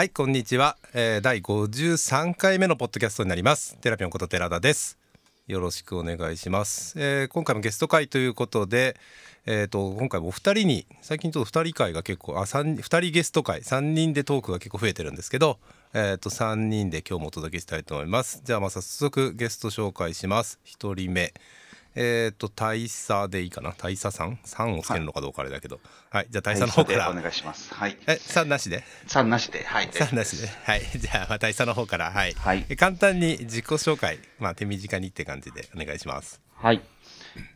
はいこんにちは、えー、第53回目のポッドキャストになります。テラピオンこと寺田です。よろしくお願いします、えー、今回もゲスト会ということでえーと、今回もお二人に最近ちょっと2人会が結構あ 2, 2人ゲスト会3人でトークが結構増えてるんですけど、えー、と3人で今日もお届けしたいと思います。じゃあまあ早速ゲスト紹介します。1人目。えっ、ー、と大佐でいいかな？大佐さん？3をつけるのかどうかあれだけど。はい、じゃあ大佐の方から。お願いします。はい。え3なしで？3なしで。はい。3なしで。はい。じゃあ大佐の方から。はい、はい、簡単に自己紹介まあ手短にって感じでお願いします。はい。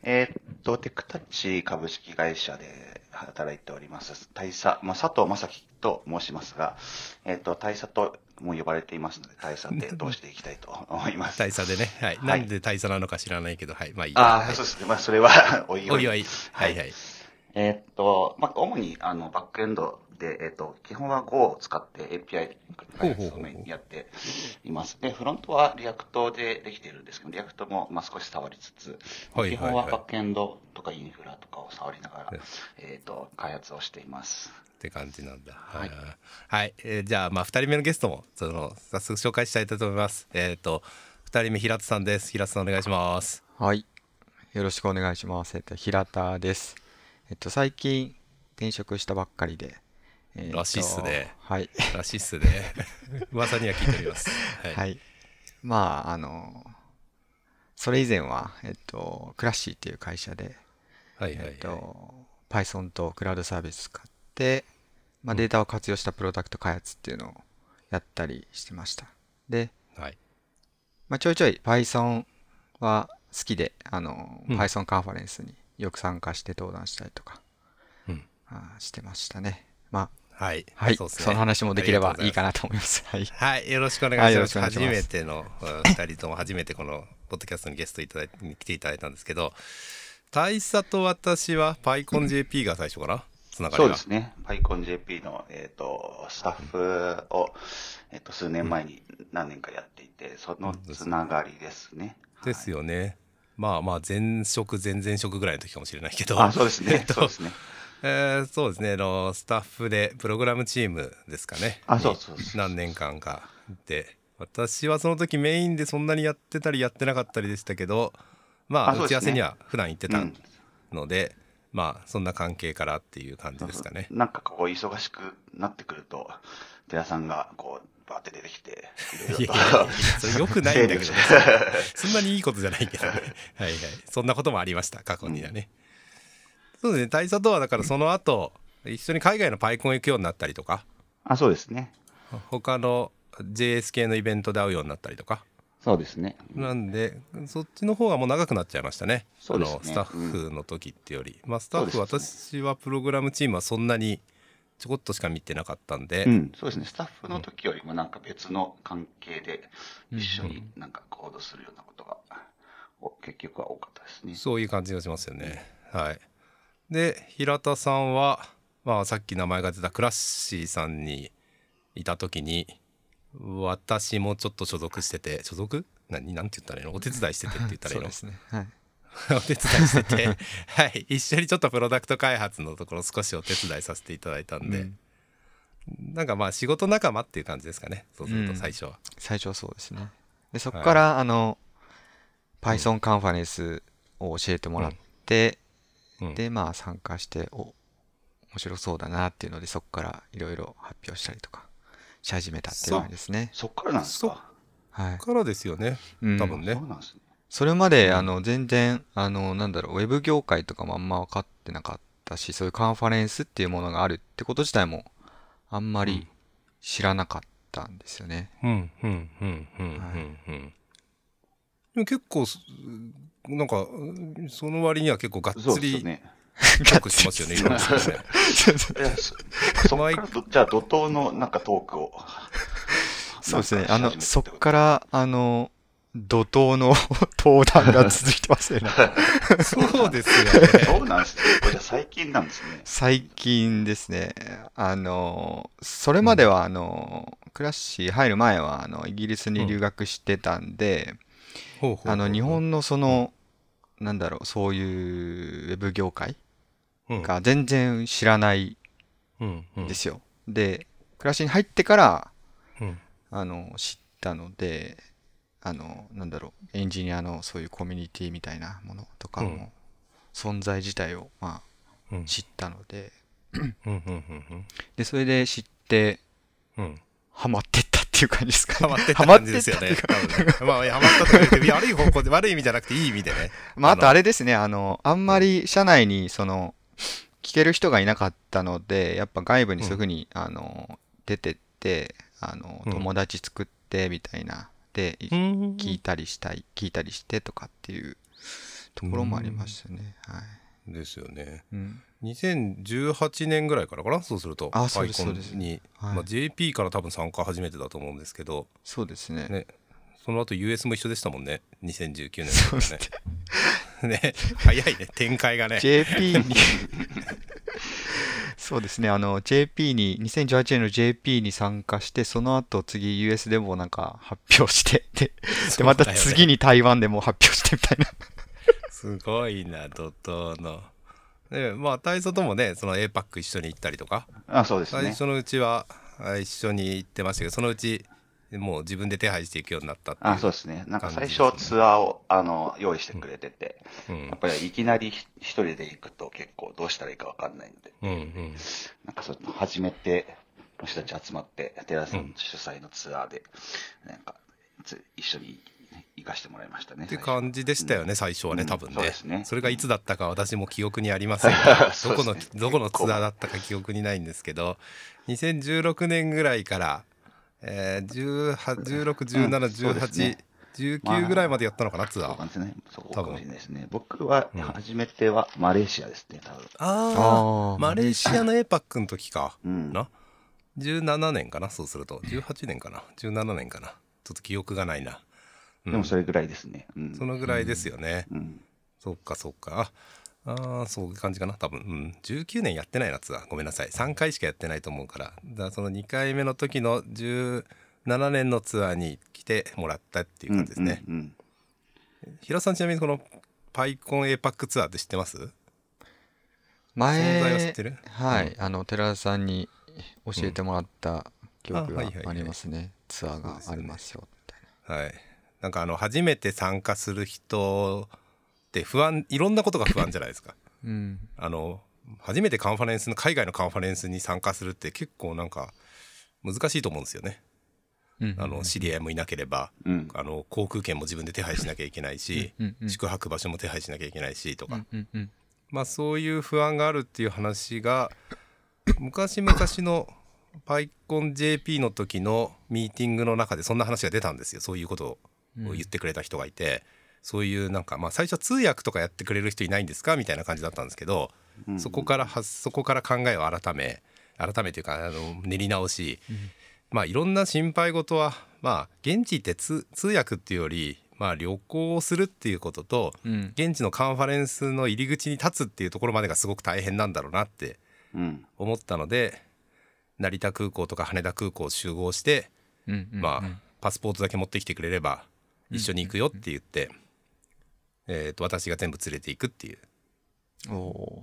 えー、っとテクタッチ株式会社で働いております。大佐、まあ、佐藤正樹と申しますが、えー、っと大佐とも呼ばれていますので、大佐で 通していきたいと思います。大佐でね、はい。なんで大佐なのか知らないけど、はい。まあいいああ、はい、そうですね。まあそれはおいおい。おい。はいはい。えー、っと、まあ主にあのバックエンドで、えー、っと、基本は Go を使って API 開発をやっています。で、フロントは React でできているんですけど、 React もまあ少し触りつつ、基本はバックエンドとかインフラとかを触りながら、えー、っと、開発をしています。って感じなんだ。はい。はい、えー、じゃあ、まあ、二人目のゲストも、その、早速紹介したいと思います。えっ、ー、と、二人目、平田さんです。平田さん、お願いします。はい。よろしくお願いします。えっと、平田です。えっと、最近、転職したばっかりで。えー、らしいっすね。はい。らしいっすね。噂には聞いております。はい。はい、まあ、あの、それ以前は、えっと、クラッシーっていう会社で、はいはい、はい、えっと、Python とクラウドサービス使って、まあ、データを活用したプロダクト開発っていうのをやったりしてました。で、はいまあ、ちょいちょい Python は好きで、あの、うん、Python カンファレンスによく参加して登壇したりとか、うん、あしてましたね。まあ、はい。はい。そ、ね、その話もできればいいかなと思います。はい。はい。よろしくお願いします。ます初めての、二人とも初めてこの、ポッドキャストにゲストいただいて、来ていただいたんですけど、大佐と私は PyConJP が最初かなつながりそうですね。PyConJP の、えっ、ー、と、スタッフを、えっ、ー、と、数年前に何年かやっていて、そのつながりですね。ですよね。まあまあ、前職、前々職ぐらいの時かもしれないけど。あ、そうですね。えっと、そうですね。えー、そうですねのスタッフでプログラムチームですかねあそうそう何年間かで私はその時メインでそんなにやってたりやってなかったりでしたけどまあ、打ち合わせには普段行ってたので、まあそんな関係からっていう感じですかね。なんかこう忙しくなってくると寺さんがこうバーって出てきて いやいやそれよくないんだけど、ね、そんなにいいことじゃないけどね。はいはい。そんなこともありました過去にはね、うん、そうですね。大佐とはだからその後一緒に海外のパイコン行くようになったりとか。あそうですね。他の JS 系のイベントで会うようになったりとかそうですね。なんで、そっちの方がもう長くなっちゃいましたね。そう。スタッフの時ってより。うん、まあ、スタッフ、私はプログラムチームはそんなにちょこっとしか見てなかったんで、うん、そうですね。スタッフの時よりもなんか別の関係で一緒になんか行動するようなことが、結局は多かったですね。そういう感じがしますよね。はい。で、平田さんは、まあ、さっき名前が出たクラッシーさんにいた時に、私もちょっと所属してて所属？何？なんて言ったらいいの？お手伝いしててって言ったらいいの？そうですね。はい。お手伝いしてて。はい。一緒にちょっとプロダクト開発のところ少しお手伝いさせていただいたんで、うん、なんかまあ仕事仲間っていう感じですかね。そうすると最初は、うん、最初はそうですね。でそこから、はい、あの Python カンファレンスを教えてもらって、うん、でまあ参加してお面白そうだなっていうのでそこからいろいろ発表したりとかし始めたっていう感じですね。そっからなんですか？はい。からですよね。多分ね。そうなんですね。それまで、あの、全然、あの、なんだろう、ウェブ業界とかもあんま分かってなかったし、そういうカンファレンスっていうものがあるってこと自体も、あんまり知らなかったんですよね。うん、うん、うん、うん、うん。でも結構、なんか、その割には結構がっつり、ね、トークしてますよね、いろんなね。そっからじゃあ怒涛のなんかトークを。そうですね。あの、そっから、あの、怒涛の登壇が続いてますよね。そうですよね。そうなんですね。これ最近なんですね。最近ですね。あの、それまでは、あの、クラッシー入る前は、あの、イギリスに留学してたんで、あの、日本のその、なんだろう、そういうウェブ業界が全然知らないんですよ。で、暮らしに入ってからあの知ったのであのなんだろうエンジニアのそういうコミュニティみたいなものとかも、うん。存在自体を、まあ、うん。知ったので。うんうんうんでそれで知ってうん。うんハマってったっていう感じですかね。ハマってったハマって感じですよね。まあハマったとか言って悪い方向で悪い意味じゃなくていい意味でね。まあ、あとあれですね、あの、あんまり社内に、その、聞ける人がいなかったので、やっぱ外部にそういうふうに、あの、出てって、あの、うん。友達作って、みたいな、で、聞いたりしたい、聞いたりしてとかっていうところもありましたね。はい。ですよね。うん。2018年ぐらいからかな？そうするとアイコンに、はい。まあ、JP から多分参加初めてだと思うんですけど。そうですね。ね。その後 US も一緒でしたもんね。2019年ね ね早いね展開がね。JP に。そうですね、あの、JP に、2018年の JP に参加して、その後次 US でもなんか発表して、で、でまた次に台湾でも発表してみたいな。すごいな怒涛の。ねまあ大佐ともねその APAC 一緒に行ったりとか。あそうですね。最初のうちはあ一緒に行ってましたけどそのうちもう自分で手配していくようになったっていうあそうですね。なんか最初ツアーをあの用意してくれてて、うん。やっぱりいきなりひ一人で行くと結構どうしたらいいかわかんないので、うんうん。なんかその初めての人たち集まって、寺田さん。主催のツアーで、なんかつ一緒に行かしてもらいましたね。って感じでしたよね、最初はね、うん多分ね,、そうですね。れがいつだったか私も記憶にありませんが どこの、どこのツアーだったか記憶にないんですけど2016年ぐらいから、えー、18 16、うん。そうです17、ね18、まあ19ぐらいまでやったのかな、ツアーそうか。もしれない。そう多分。かもしれないですね。僕はうん初めてはマレーシアですね、多分。ああマレーシアの APAC の時か。うん。な？17年かなそうすると。18年かな？17年かな？ちょっと記憶がないな、うん。でもそれぐらいですね。うん。そのぐらいですよね、うん。そっかそっか。ああーそういう感じかな多分。うん。19年やってないなツアーごめんなさい。3回しかやってないと思うから。だからその2回目の時の17年のツアーに来てもらったっていう感じですね、うんうん平田さんちなみにこのパイコン APAC ツアーって知ってます？前、存在は知ってる？はい、あの、寺田さんに教えてもらった記憶があはいはいはい。ありますね。ツアーがありますよ、みたいはい。なんかあの初めて参加する人って不安いろんなことが不安じゃないですか。な。うん。あの初めてカンファレンスの海外のカンファレンスに参加するって結構なんか難しいと思うんですよね。うんあの知り合いもいなければ。うん。あの航空券も自分で手配しなきゃいけないし、うんうん宿泊場所も手配しなきゃいけないしとか、うんうんうんまあそういう不安があるっていう話が昔々の PyConJP の時のミーティングの中でそんな話が出たんですよ。そういうことを言ってくれた人がいて、そういうなんかまあ最初は通訳とかやってくれる人いないんですかみたいな感じだったんですけど、うんそこからはそこから考えを改め改めというかあの練り直し、まあいろんな心配事はまあ現地行って通通訳っていうよりまあ旅行をするっていうこととうん。現地のカンファレンスの入り口に立つっていうところまでがすごく大変なんだろうなってうん。思ったので成田空港とか羽田空港を集合して、うんうんうん。まあパスポートだけ持ってきてくれれば一緒に行くよって言って、えー、と私が全部連れていくっていう。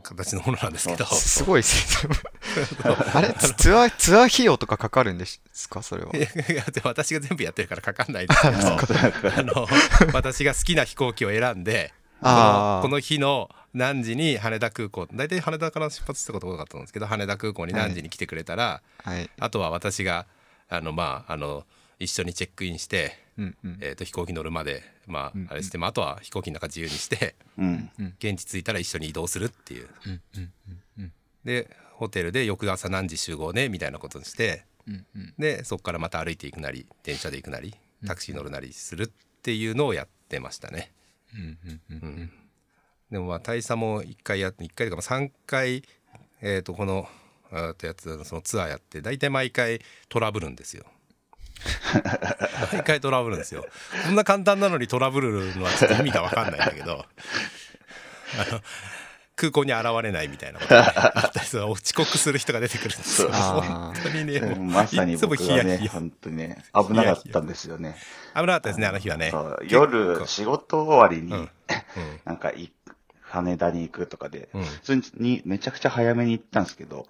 形のものなんですけど。すごいですね。あれ？ツツアー、ツアー費用とかかかるんですか？それは。いや私が全部やってるからかかんないです。けどあの私が好きな飛行機を選んでこの日の何時に羽田空港大体羽田から出発したことが多かったんですけど羽田空港に何時に来てくれたら、はい。あとは私があのまああの一緒にチェックインして、うんうん。えー、と飛行機乗るまでまうんああれして、まあ、あとは飛行機の中自由にしてうん。現地着いたら一緒に移動するっていううんうんうんでホテルで翌朝何時集合ねみたいなことにしてうんうんでそこからまた歩いていくなり電車で行くなりタクシー乗るなりするっていうのをやってましたね。うんうんうんうんでもまあ大佐も1回やって1回というかまあ3回、えー、とこのとやつそのツアーやって大体毎回トラブるんですよ。毎回トラブるんですよ。こんな簡単なのにトラブるのはちょっと意味が分かんないんだけど あの空港に現れないみたいなことがねあったりする遅刻する人が出てくるんですよ。本当にねもうまさに僕がね、本当にね、危なかったんですよね。危なかったですねあの日はね。夜、仕事終わりに、うんうんなんかい、羽田に行くとかで、うん。普通にめちゃくちゃ早めに行ったんですけど、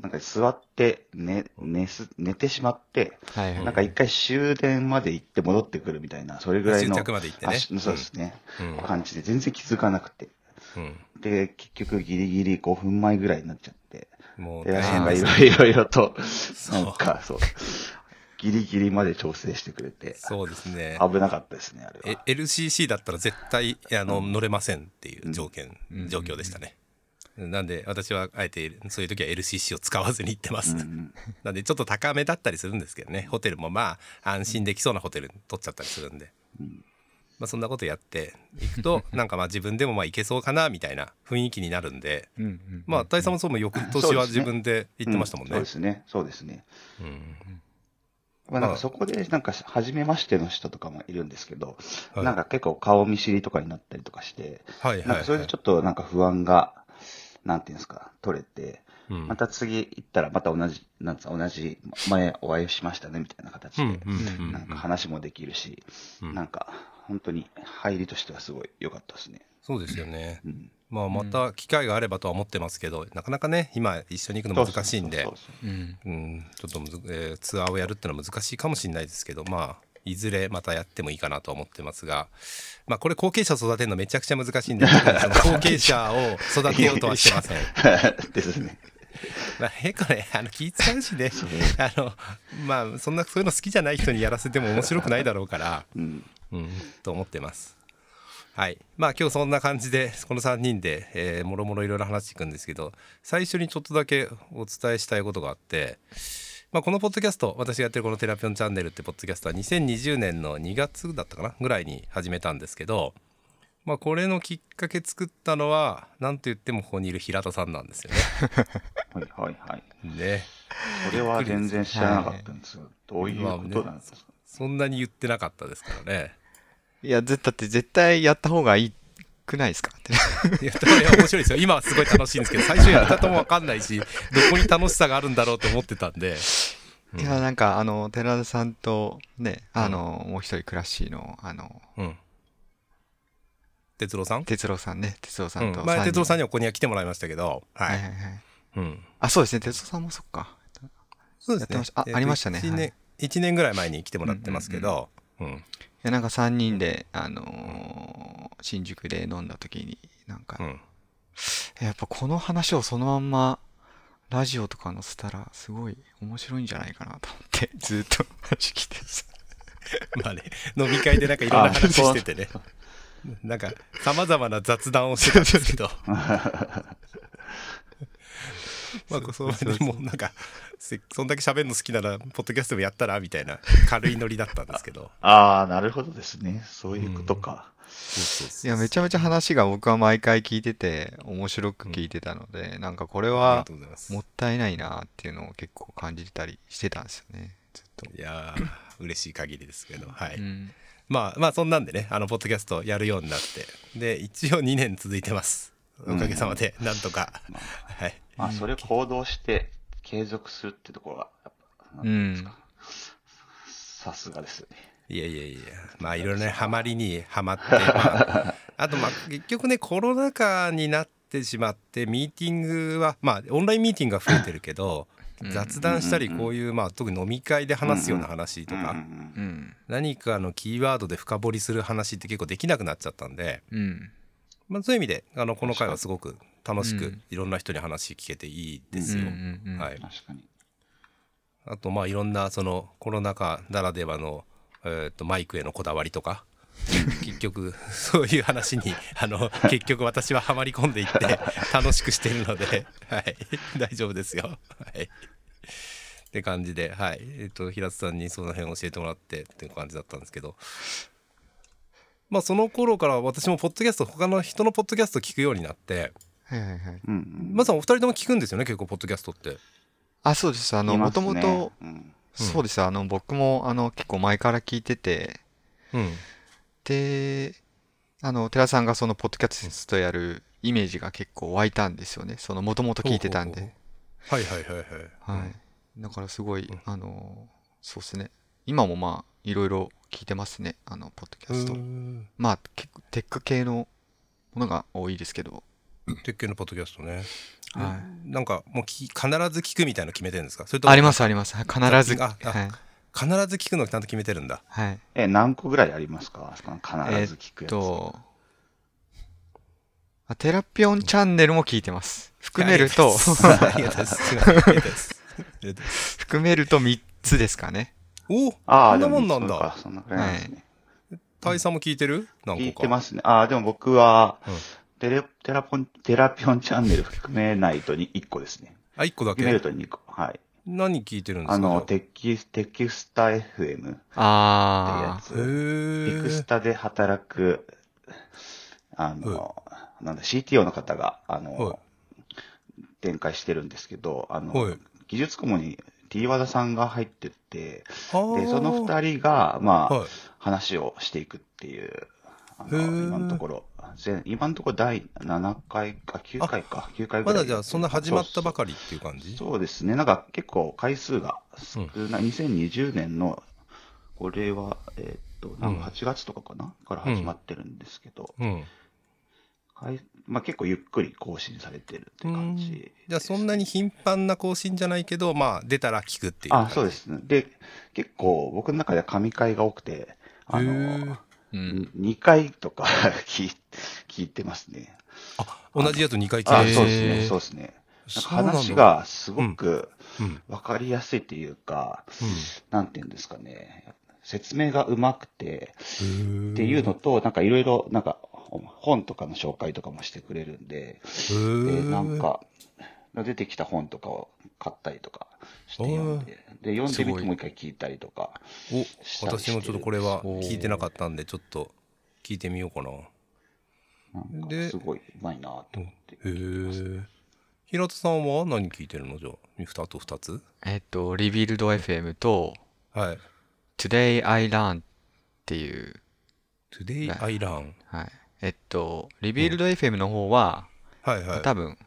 なんか座って寝、寝す、寝てしまって、はいはい。なんか一回終電まで行って戻ってくるみたいな、それぐらいの。終着まで行ってねそうですね。うん。感じで全然気づかなくて。うん。で、結局ギリギリ5分前ぐらいになっちゃって、もう寺さんがいろいろいろと、なんかそう、ギリギリまで調整してくれて、そうですね。危なかったですね、あれえは。LCC だったら絶対あの乗れませんっていう条件、うん状況でしたね。なんで私はあえてそういう時は LCC を使わずに行ってます。うんうん なんでちょっと高めだったりするんですけどねホテルもまあ安心できそうなホテル取っちゃったりするんで、まあ、そんなことやっていくと なんかまあ自分でもまあ行けそうかなみたいな雰囲気になるんでうんうん。まあ大佐もそうも翌年は自分で行ってましたもんねそうで。すね、そうですね。うんまあ、なんかそこで、なんか、初めましての人とかもいるんですけど、はい。なんか結構顔見知りとかになったりとかして、はいはい、はい。なんかそれでちょっとなんか不安が、なんていうんですか、取れて、うん。また次行ったらまた同じ、なんつ同じ、前お会いしましたねみたいな形で、なんか話もできるし、うん。なんか本当に入りとしてはすごい良かったですね。そうですよね。うんまあまた機会があればとは思ってますけど、なかなかね今一緒に行くの難しいんで。ちょっとむず、えーツアーをやるってのは難しいかもしれないですけどまあいずれまたやってもいいかなとは思ってますがまあこれ後継者育てるのめちゃくちゃ難しいんで 後継者を育てようとはしてません。ですね。まあ、結構ねあの気使うしね。あのまあそんなそういうの好きじゃない人にやらせても面白くないだろうから、うん。うん、と思ってます。はい、まあ今日そんな感じでこの3人で、えーもろもろいろいろ話していくんですけど最初にちょっとだけお伝えしたいことがあって、まあ、このポッドキャスト私がやってるこの「テラピョンチャンネル」ってポッドキャストは2020年の2月だったかなぐらいに始めたんですけど、まあ、これのきっかけ作ったのは何と言ってもここにいる平田さんなんですよね。はいはいはい。ねそれは全然知らなかったんですよ。どういうことなんですか、そんなに言ってなかったですからね。いや、ぜだって絶対やった方がいいくないですか？って。いや、面白いですよ。今はすごい楽しいんですけど、最初やり方もわかんないし、どこに楽しさがあるんだろうと思ってたんで。うんいや、なんか、あの、寺田さんとね、あの、もう一人クラッシーの、あの、うん。哲郎さん？哲郎さんね、哲郎さうんん。と。前、哲郎さんにに。はここには来てもらいましたけど、ははいい。はいはい。うん。あ、そうですね、哲郎さんもそっか。そうやってましたあありましたね1は年い、一年ぐらい前に来てもらってますけど、うん。いや、なんか3人で、あのー新宿で飲んだ時に、なんか、うん。やっぱこの話をそのまんま、ラジオとか載せたら、すごい面白いんじゃないかなと思って、ずっと話聞いてます。まあね、飲み会でなんかいろんな話しててね。なんか、様々な雑談をしてたんですけど。まあ、そうでもうなんか、せそんだけ喋るの好きなら、ポッドキャストもやったらみたいな軽いノリだったんですけど。ああ、なるほどですね。そういうことか。そうそうそういや、めちゃめちゃ話が僕は毎回聞いてて、面白く聞いてたので、なんかこれは。もったいないなっていうのを結構感じてたりしてたんですよね、ずっと。いやー嬉しい限りですけど、はい。うん。まあまあ、そんなんでね、あの、ポッドキャストやるようになって、で、一応2年続いてます。おかげさまで、なんとか。はい。まあ、それを行動して継続するってところが、やっぱ、なんですんか。。さすがですよね。いやいやいや、まあいろいろね、ハマりにはまって、まあ、あとまあ結局ね、コロナ禍になってしまって、ミーティングは、まあオンラインミーティングが増えてるけど、雑談したり、こういう、まあ特に飲み会で話すような話とか。何かのキーワードで深掘りする話って結構できなくなっちゃったんで、うん。まあそういう意味で、あの、この回はすごく楽しくうん、いろんな人に話聞けていいですよ。はい。確かに。あとまあいろんなそのコロナ禍ならではの、えー、とマイクへのこだわりとか 結局そういう話にあの結局私はハマり込んでいって 楽しくしてるので、はい、大丈夫ですよ。はい、って感じで、はいえー、と平津さんにその辺教えてもらってっていう感じだったんですけど。まあその頃から私もポッドキャスト他の人のポッドキャスト聞くようになってはいはいはい。まさんお二人とも聞くんですよね結構ポッドキャストって。あ、そうです。あの、もともと、うんそうです。あの、僕も、あの、結構前から聞いてて、うんで、あの、寺さんがその、ポッドキャストやるイメージが結構湧いたんですよね。その、もともと聞いてたんほうほうで。ほうはいはいはいはい。はい。だからすごいうん、あの、そうですね。今もまあ、いろいろ聞いてますね。あの、ポッドキャスト。まあ、結構テック系のものが多いですけど、鉄拳のポッドキャストね。はなんかもうき必ず聞くみたいなの決めてるんですか？それい、ともありますあります。はい必ず。ああはい、必ず聞くのをちゃんと決めてるんだ。はい、え、何個ぐらいありますか？必ず聞くやつ。っとあテラピオンチャンネルも聞いてます。含めると。ありがとうございます。ありがとうございますありがとうございます含めると3つですかねおこああ、んなでももんなんだ。そんなくらいですね。大佐も聞いてる？何個か。聞いてますね。ああ、でも僕はうん、テレ、テラポン、テラピオンチャンネル含めないとに1個ですね。あ、一個だけ？含めると2個。はい。何聞いてるんですか？あの、テキ、テキスタ FM ってやあつ。テキスえ。タで働く、あの、なんだ、CTO の方が、あはいの、展開してるんですけど、あはのい、技術顧問に T 和田さんが入ってって、で、その二人が、まあ、はい。話をしていくっていう、あの今のところ、全今のところ第7回か、9回か、9回ぐらい。まだじゃあそんな始まったばかりっていう感じ？そうですね。なんか結構回数が少ない。2020年の、これは、えーっと、なんか8月とかかな、から始まってるんですけど、うん。回まあ結構ゆっくり更新されてるって感じね、じゃあそんなに頻繁な更新じゃないけど、まあ出たら聞くっていう。あ、そうですね。で、結構僕の中では神回が多くて、あへのー、うん。2回とか 聞い聞いてますね。あ、同じやつ2回聞あ、いて。るそうですね、そうですね。話がすごくうん。わかりやすいというか、うん。なんていうんですかね、説明がうまくて、っていうのと、なんかいろいろ、なんか本とかの紹介とかもしてくれるんで、で、なんか、出てきた本とかを買ったりとかして読んで、で、読んでみてもう一回聞いたりとか。お私もちょっとこれは聞いてなかったんでちょっと聞いてみようかな。へなんかですごいうまいなと思って。え平田さんは何聞いてるのじゃあ2と2つ？えっとリビルド FM とはい。Today I Learn っていう、Today I Learn はい、えっとリビルド FM の方は、はいはい。多分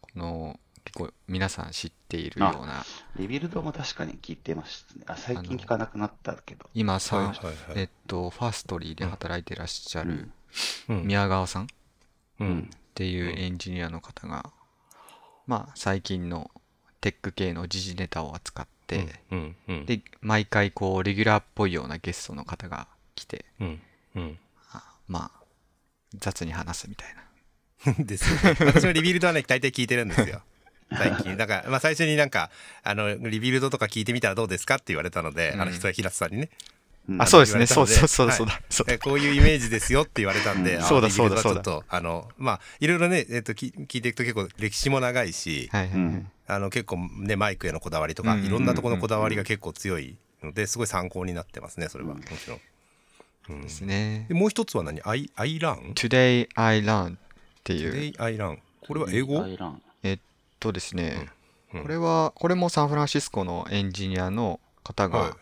この結構皆さん知っているような。 Rebuild も確かに聞いてましたね。あ、最近聞かなくなったけど。はい今さ、はいはいえっと Fastly で働いてらっしゃるうん。宮川さんっうん。ていうエンジニアの方が、まあ最近のテック系の時事ネタを扱って、うん。うん。で毎回こうレギュラーっぽいようなゲストの方が来てうん。うん。あまあ雑に話すみたいな。ですよね。私も Rebuild はね大体聞いてるんですよ。最近。だから、まあ、最初になんかあの Rebuild とか聞いてみたらどうですかって言われたので、あの人は平田さんにね。うん。あそうですね。そうそうそうだ。はい。そう。だそうえこういうイメージですよって言われたんで、あそうだリビルドはそうだちょっとあのまあいろいろね、えっとき聞いていくと結構歴史も長いし、はいはいはい、うん。あの結構ねマイクへのこだわりとか、うんいろんなところのこだわりが結構強いのですごい参考になってますねそれは。もちろん。うん。ですね。でもう一つは何？アイアイラン？Today I Learn っていう。Today アイランこれは英語？アイランえっとですね、うん。これはこれもサンフランシスコのエンジニアの方が、はい。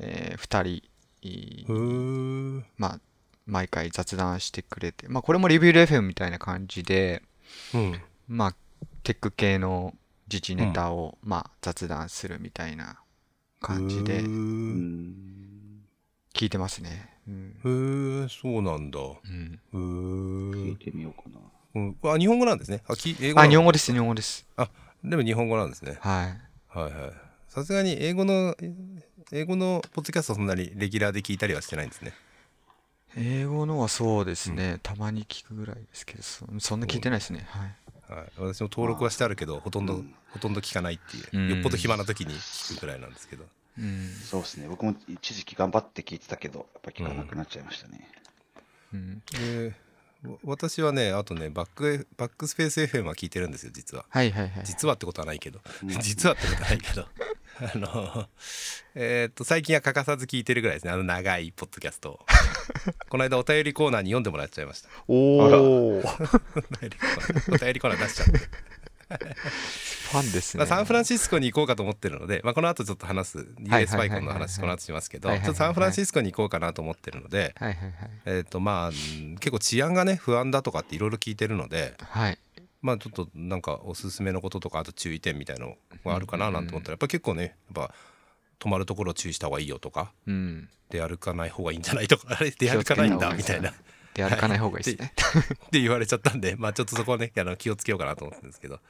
え2人まあ毎回雑談してくれてまあこれもリビュー FM みたいな感じでうん。まあテック系の自治ネタを、まあ雑談するみたいな感じで。聞いてますねうん、へーそうなんだ。うん。へー。聞いてみようかな。うん、あ日本語なんですね。あき英語あ日本語です日本語です。あでも日本語なんですね。はい。はいはい。さすがに英語の英語のポッドキャストはそんなにレギュラーで聞いたりはしてないんですね。英語のはそうですね、たまに聞くぐらいですけどそそんな聞いてないですね。はい。はい、私も登録はしてあるけどほとんど、ほとんど聞かないっていう、うん。よっぽど暇な時に聞くぐらいなんですけど。うん。そうですね。僕も一時期頑張って聞いてたけど、やっぱ聞かなくなっちゃいましたね。うん。でわ私はねあとねバックバックスペース FM は聞いてるんですよ実は。はいはいはい。実はってことはないけど、実はってことはないけど。あのえーっと最近は欠かさず聞いてるぐらいですね。あの長いポッドキャストを。この間お便りコーナーに読んでもらっちゃいました。おおお便りコーナーお便りコーナー出しちゃって、ファンですね、まあ、サンフランシスコに行こうかと思ってるので、まあ、この後ちょっと話す US はいはいパイコンの話この後しますけどちょっとサンフランシスコに行こうかなと思ってるのではいはいはいえーっとま結構治安がね不安だとかっていろいろ聞いてるのではい。まあちょっとなんかおすすめのこととかあと注意点みたいのがあるかななんて思ったらやっぱ結構ねやっぱ泊まるところ注意した方がいいよとかうん。出歩かない方がいいんじゃないとかあれ出歩かないんだみたいな出歩かない方がいいですね。って言われちゃったんで、まあちょっとそこはね、あの気をつけようかなと思ってるんですけど、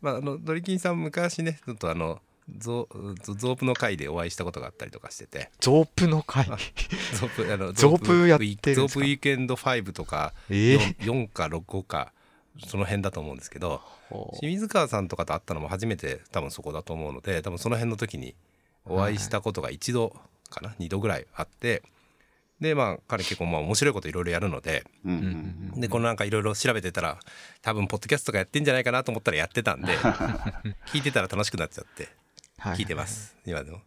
まああのドリキンさん昔ね、ちょっとあのゾゾゾープの会でお会いしたことがあったりとかしてて、ゾープの会？ゾープあの ゾープやってゾープウィークエンド5とか、えー。4, 4か6かその辺だと思うんですけど、清水川さんとかと会ったのも初めて多分そこだと思うので、多分その辺の時にお会いしたことが一度かな、二度ぐらいあって。でまあ彼結構まあ面白いこといろいろやるので。でこのなんかいろいろ調べてたら多分ポッドキャストとかやってんじゃないかなと思ったらやってたんで 聞いてたら楽しくなっちゃっては聞いてま。す、今でも。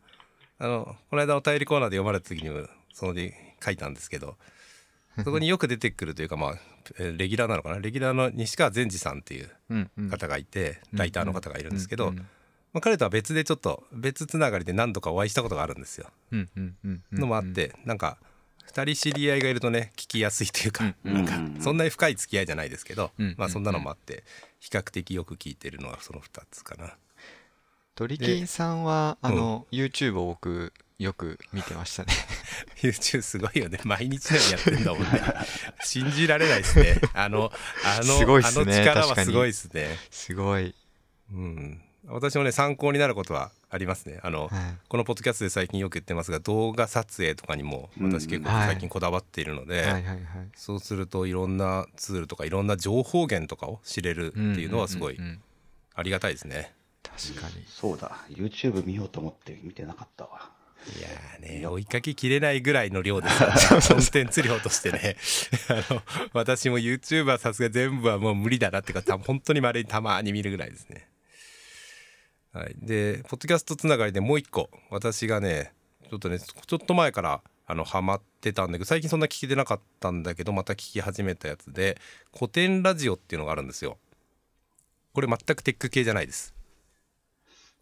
あのこの間お便りコーナーで読まれた時にもそので書いたんですけどそこによく出てくるというかまあえーレギュラーなのかな？レギュラーの西川善治さんっていう方がいて、ライターの方がいるんですけど、うんまあ、彼とは別でちょっと別つながりで何度かお会いしたことがあるんですよ、のもあってなんか2人知り合いがいるとね聞きやすいというか、うん。なんかうん。そんなに深い付き合いじゃないですけど、うん。まあそんなのもあって比較的よく聞いてるのはその2つかな。ドリキンさんは、あの、YouTube を僕、よく見てましたね。YouTube すごいよね。毎日のようにやってんだもんね。信じられないですね。あのあのすごいっすね。あの力はすごいですね。すごい。うん私もね参考になることはありますね。あの、はい。このポッドキャストで最近よく言ってますが動画撮影とかにも私結構うん最近こだわっているので。そうするといろんなツールとかいろんな情報源とかを知れるっていうのはすごいありがたいですね。確かに。そうだ。YouTube 見ようと思って見てなかったわ。いやーね追いかけきれないぐらいの量です。から、ね、コンテンツ量としてね。あの私も YouTube はさすが全部はもう無理だなっていうかた本当にまれにたまに見るぐらいですね。はい、でポッドキャストつながりでもう一個私がねちょっとねちょっと前からあのハマってたんだけど最近そんな聞けてなかったんだけどまた聞き始めたやつで古典ラジオっていうのがあるんですよ。これ全くテック系じゃないです。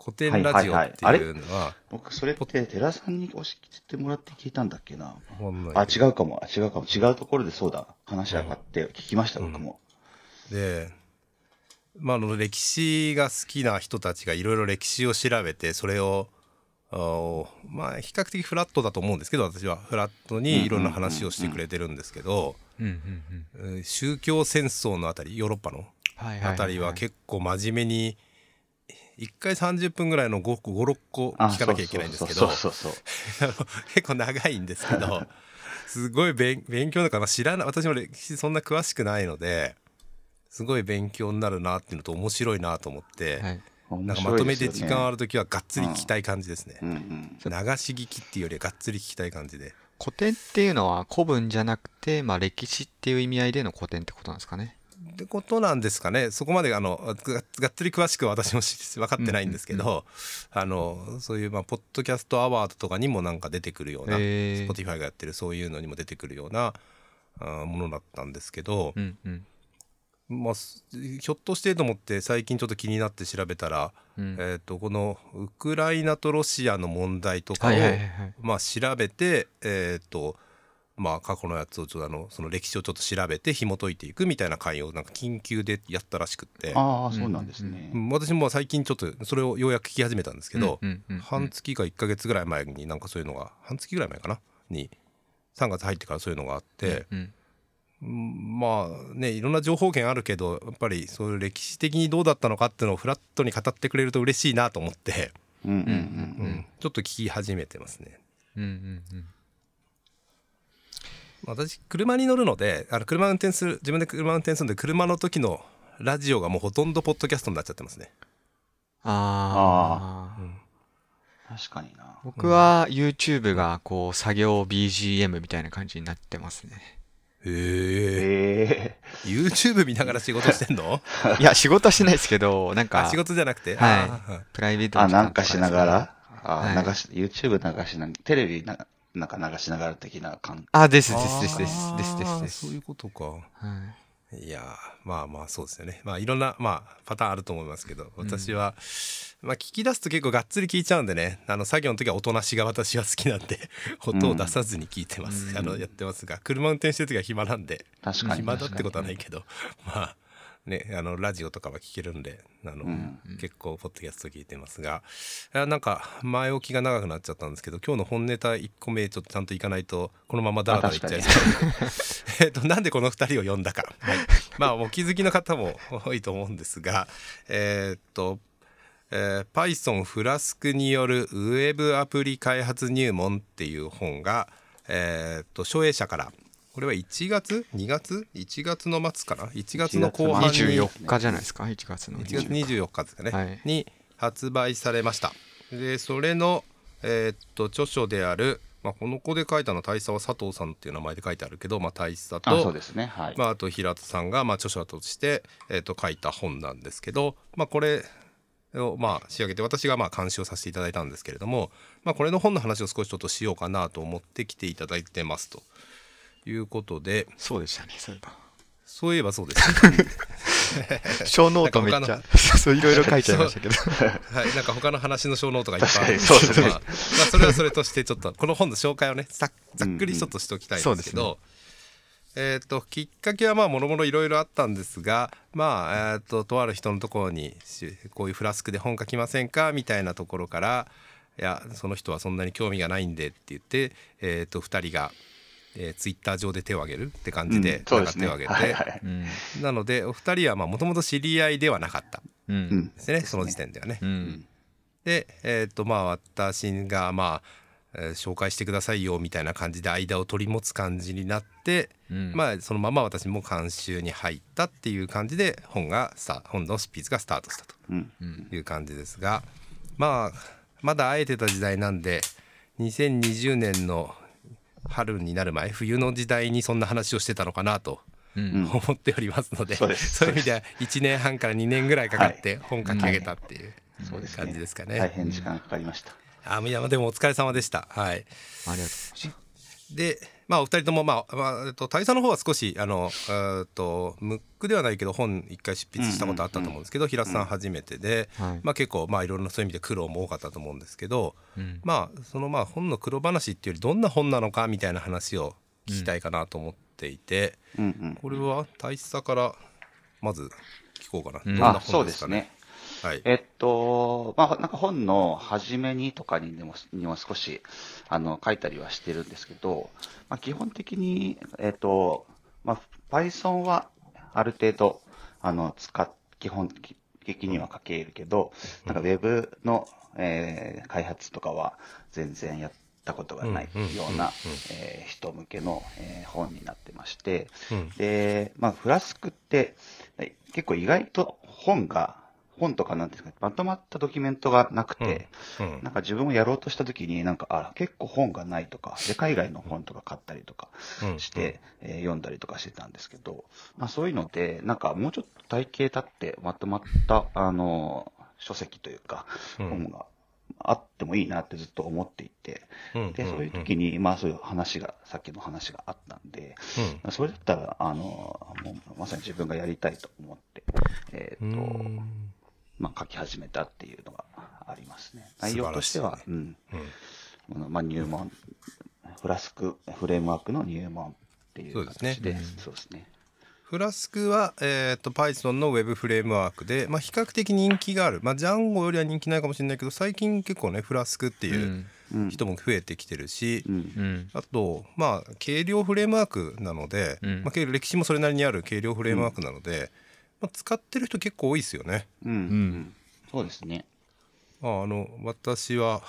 古典ラジオっていうのは僕それって寺さんに教えてもらって聞いたんだっけな？あ違うかも。あ違うかも。違うところでそうだ。話上がって聞きました僕も。で、まあ、あの歴史が好きな人たちがいろいろ歴史を調べてそれをまあ比較的フラットだと思うんですけど私はフラットにいろんな話をしてくれてるんですけど宗教戦争のあたりヨーロッパのあたりは結構真面目に1回30分ぐらいの56個聞かなきゃいけないんですけど結構長いんですけどすごい勉勉強だから、まあ、知らない私も歴史そんな詳しくないのですごい勉強になるなっていうのと面白いなと思って、はい。なんかまとめて時間ある時はがっつり聞きたい感じですね、うんうん流し聞きっていうよりはがっつり聞きたい感じで。古典っていうのは古文じゃなくて、まあ歴史っていう意味合いでの古典ってことなんですかね。ってことなんですかね。そこまであのががっつり詳しくは私も知分かってないんですけど、あのそういうまあポッドキャストアワードとかにもなんか出てくるような、Spotify がやってるそういうのにも出てくるようなあーものだったんですけど、うんうん。まあ、すひょっとしてと思って最近ちょっと気になって調べたら、うん。えー、とこのウクライナとロシアの問題とかを、はいはいはいはい。まあ、調べて、えーとまあ、過去のやつをちょっとあのその歴史をちょっと調べて紐解いていくみたいな会をなんか緊急でやったらしくって、ああそうなんですね。うん。私も最近ちょっとそれをようやく聞き始めたんですけど、うんうんうん。うん半月か1ヶ月ぐらい前になんかそういうのが半月ぐらい前かな？に3月入ってからそういうのがあって。うんうんまあねいろんな情報源あるけどやっぱりそういう歴史的にどうだったのかっていうのをフラットに語ってくれると嬉しいなと思って、うんうんうんうんちょっと聞き始めてますね。うんうんうん。私車に乗るのであの車運転する自分で車運転するんで車の時のラジオがもうほとんどポッドキャストになっちゃってますね。ああ。確かにな僕は YouTube がこう作業 BGM みたいな感じになってますね。へえ。え YouTube 見ながら仕事してんの？いや、仕事はしないですけど、なんかあ仕、事じゃなくて、はい。プライベートあなんかしながら？あはい。流し YouTube 流しなテレビななんか流しながら的な感あ、ですですですですですですそういうことか。はい。やーまあまあそうですよね。まあいろんなまあパターンあると思いますけど私は、まあ聞き出すと結構がっつり聞いちゃうんでね。あの作業の時はおとなしが私は好きなんで 音を出さずに聞いてます、うん。あのやってますが。車運転してる時は暇なんで確かに暇だってことはないけど。まあね、あのラジオとかは聞けるんであの、うん。結構ポッドキャスト聞いてますが。あなんか前置きが長くなっちゃったんですけど今日の本ネタ1個目ちょっとちゃんといかないとこのままダラダラいっちゃいそう。えっとなんでこの2人を呼んだか、はい、まあお気づきの方も多いと思うんですがえーっとえー Python フラスクによるウェブアプリ開発入門っていう本が、えーっと書影社からこれは1月？2月？1月の末かな？1月の後半に24日じゃないですか？1月の1月24日ですかね、はい。に発売されました。でそれの、えーっと著書である、まあ、この子で書いたのは大佐は佐藤さんっていう名前で書いてあるけど、まあ、大佐とあそうですね。はい、まあ、あと平田さんがまあ著者として、えー、と書いた本なんですけど、まあ、これをまあ仕上げて私がまあ監修をさせていただいたんですけれども、まあ、これの本の話を少しちょっとしようかなと思って来ていただいてますと。いうことで。そうでしたねそういえば。そういえばそうです、ね、 show note めっちゃそういろいろ書いちゃいましたけど。はい、なんか他の話の show note がいっぱいある。そうですね。まあ、まあそれはそれとしてちょっとこの本の紹介をねざっざっくりちょっとしておきたいんですけど、うんうんえっ、ときっかけはまあもろもろいろいろあったんですがまあえっ、ととある人のところにしこういうフラスクで本書きませんか？みたいなところからいやその人はそんなに興味がないんでって言ってえっ、と2人が、えー、ツイッター上で手を挙げるって感じで、うんそうですね。なんか手を挙げて、はいはいうん。なのでお二人はもともと知り合いではなかった。ううん。んですねその時点ではね。うん。でえっ、とまあ私がまあ、えー紹介してくださいよみたいな感じで間を取り持つ感じになって、うん。まあそのまま私も監修に入ったっていう感じで本がさ本の執筆がスタートしたとうん。いう感じですがまあまだ会えてた時代なんで2020年の春になる前冬の時代にそんな話をしてたのかなとうん。思っておりますので、そうです。そういう意味では1年半から2年ぐらいかかって本書き上げたっていうそうですね。感じですかね。大変時間かかりました、あいやでもお疲れ様でした。はい。ありがとうございますで、まあお二人ともまあ、まあ、えっと大佐の方は少しあのえーっとムックではないけど本一回執筆したことあったと思うんですけど、平津さん初めてで、はいまあ結構まあいろいろなそういう意味で苦労も多かったと思うんですけど、うんまあそのまあ本の黒話っていうよりどんな本なのかみたいな話を聞きたいかなと思っていて、うんうんこれは大佐からまず聞こうかな。うんどんなあそう本ですかね。はい。えっと、まあ、なんか本の初めにとかにでもにも少しあの書いたりはしてるんですけど、まあ、基本的に、えっと、まあ、Python はある程度、あの、使っ、基本的には書けるけど、なんか Web の、えー開発とかは全然やったことがないような人向けの、えー本になってまして、うん。で、まあ、フラスクって、え結構意外と本が、本とかなんていうんですか、まとまったドキュメントがなくて、うんなんか自分もやろうとした時になんか、あ、結構本がないとか、で、海外の本とか買ったりとかうんして、えー読んだりとかしてたんですけど、まあそういうので、なんかもうちょっと体系立ってまとまった、あの、書籍というか、うん。本があってもいいなってずっと思っていて、うんで、そういう時に、まあそういう話が、さっきの話があったんで、うん。それだったら、あの、もうまさに自分がやりたいと思って、えっ、うと、んまあ書き始めたっていうのがありますね。内容としては、うん。うんまあ入門、フラスクフレームワークの入門っていうそうですね形で、そうですね。フラスクは、えー、と Python の Web フレームワークで、まあ、比較的人気がある、まあ、ジャンゴよりは人気ないかもしれないけど最近結構ねフラスクっていう。人も増えてきてるし、うん。うんあとまあ軽量フレームワークなので、うんまあ、歴史もそれなりにある軽量フレームワークなので、まあ、使ってる人結構多いですよね。うん。うん。そうですね。まあ、あの私は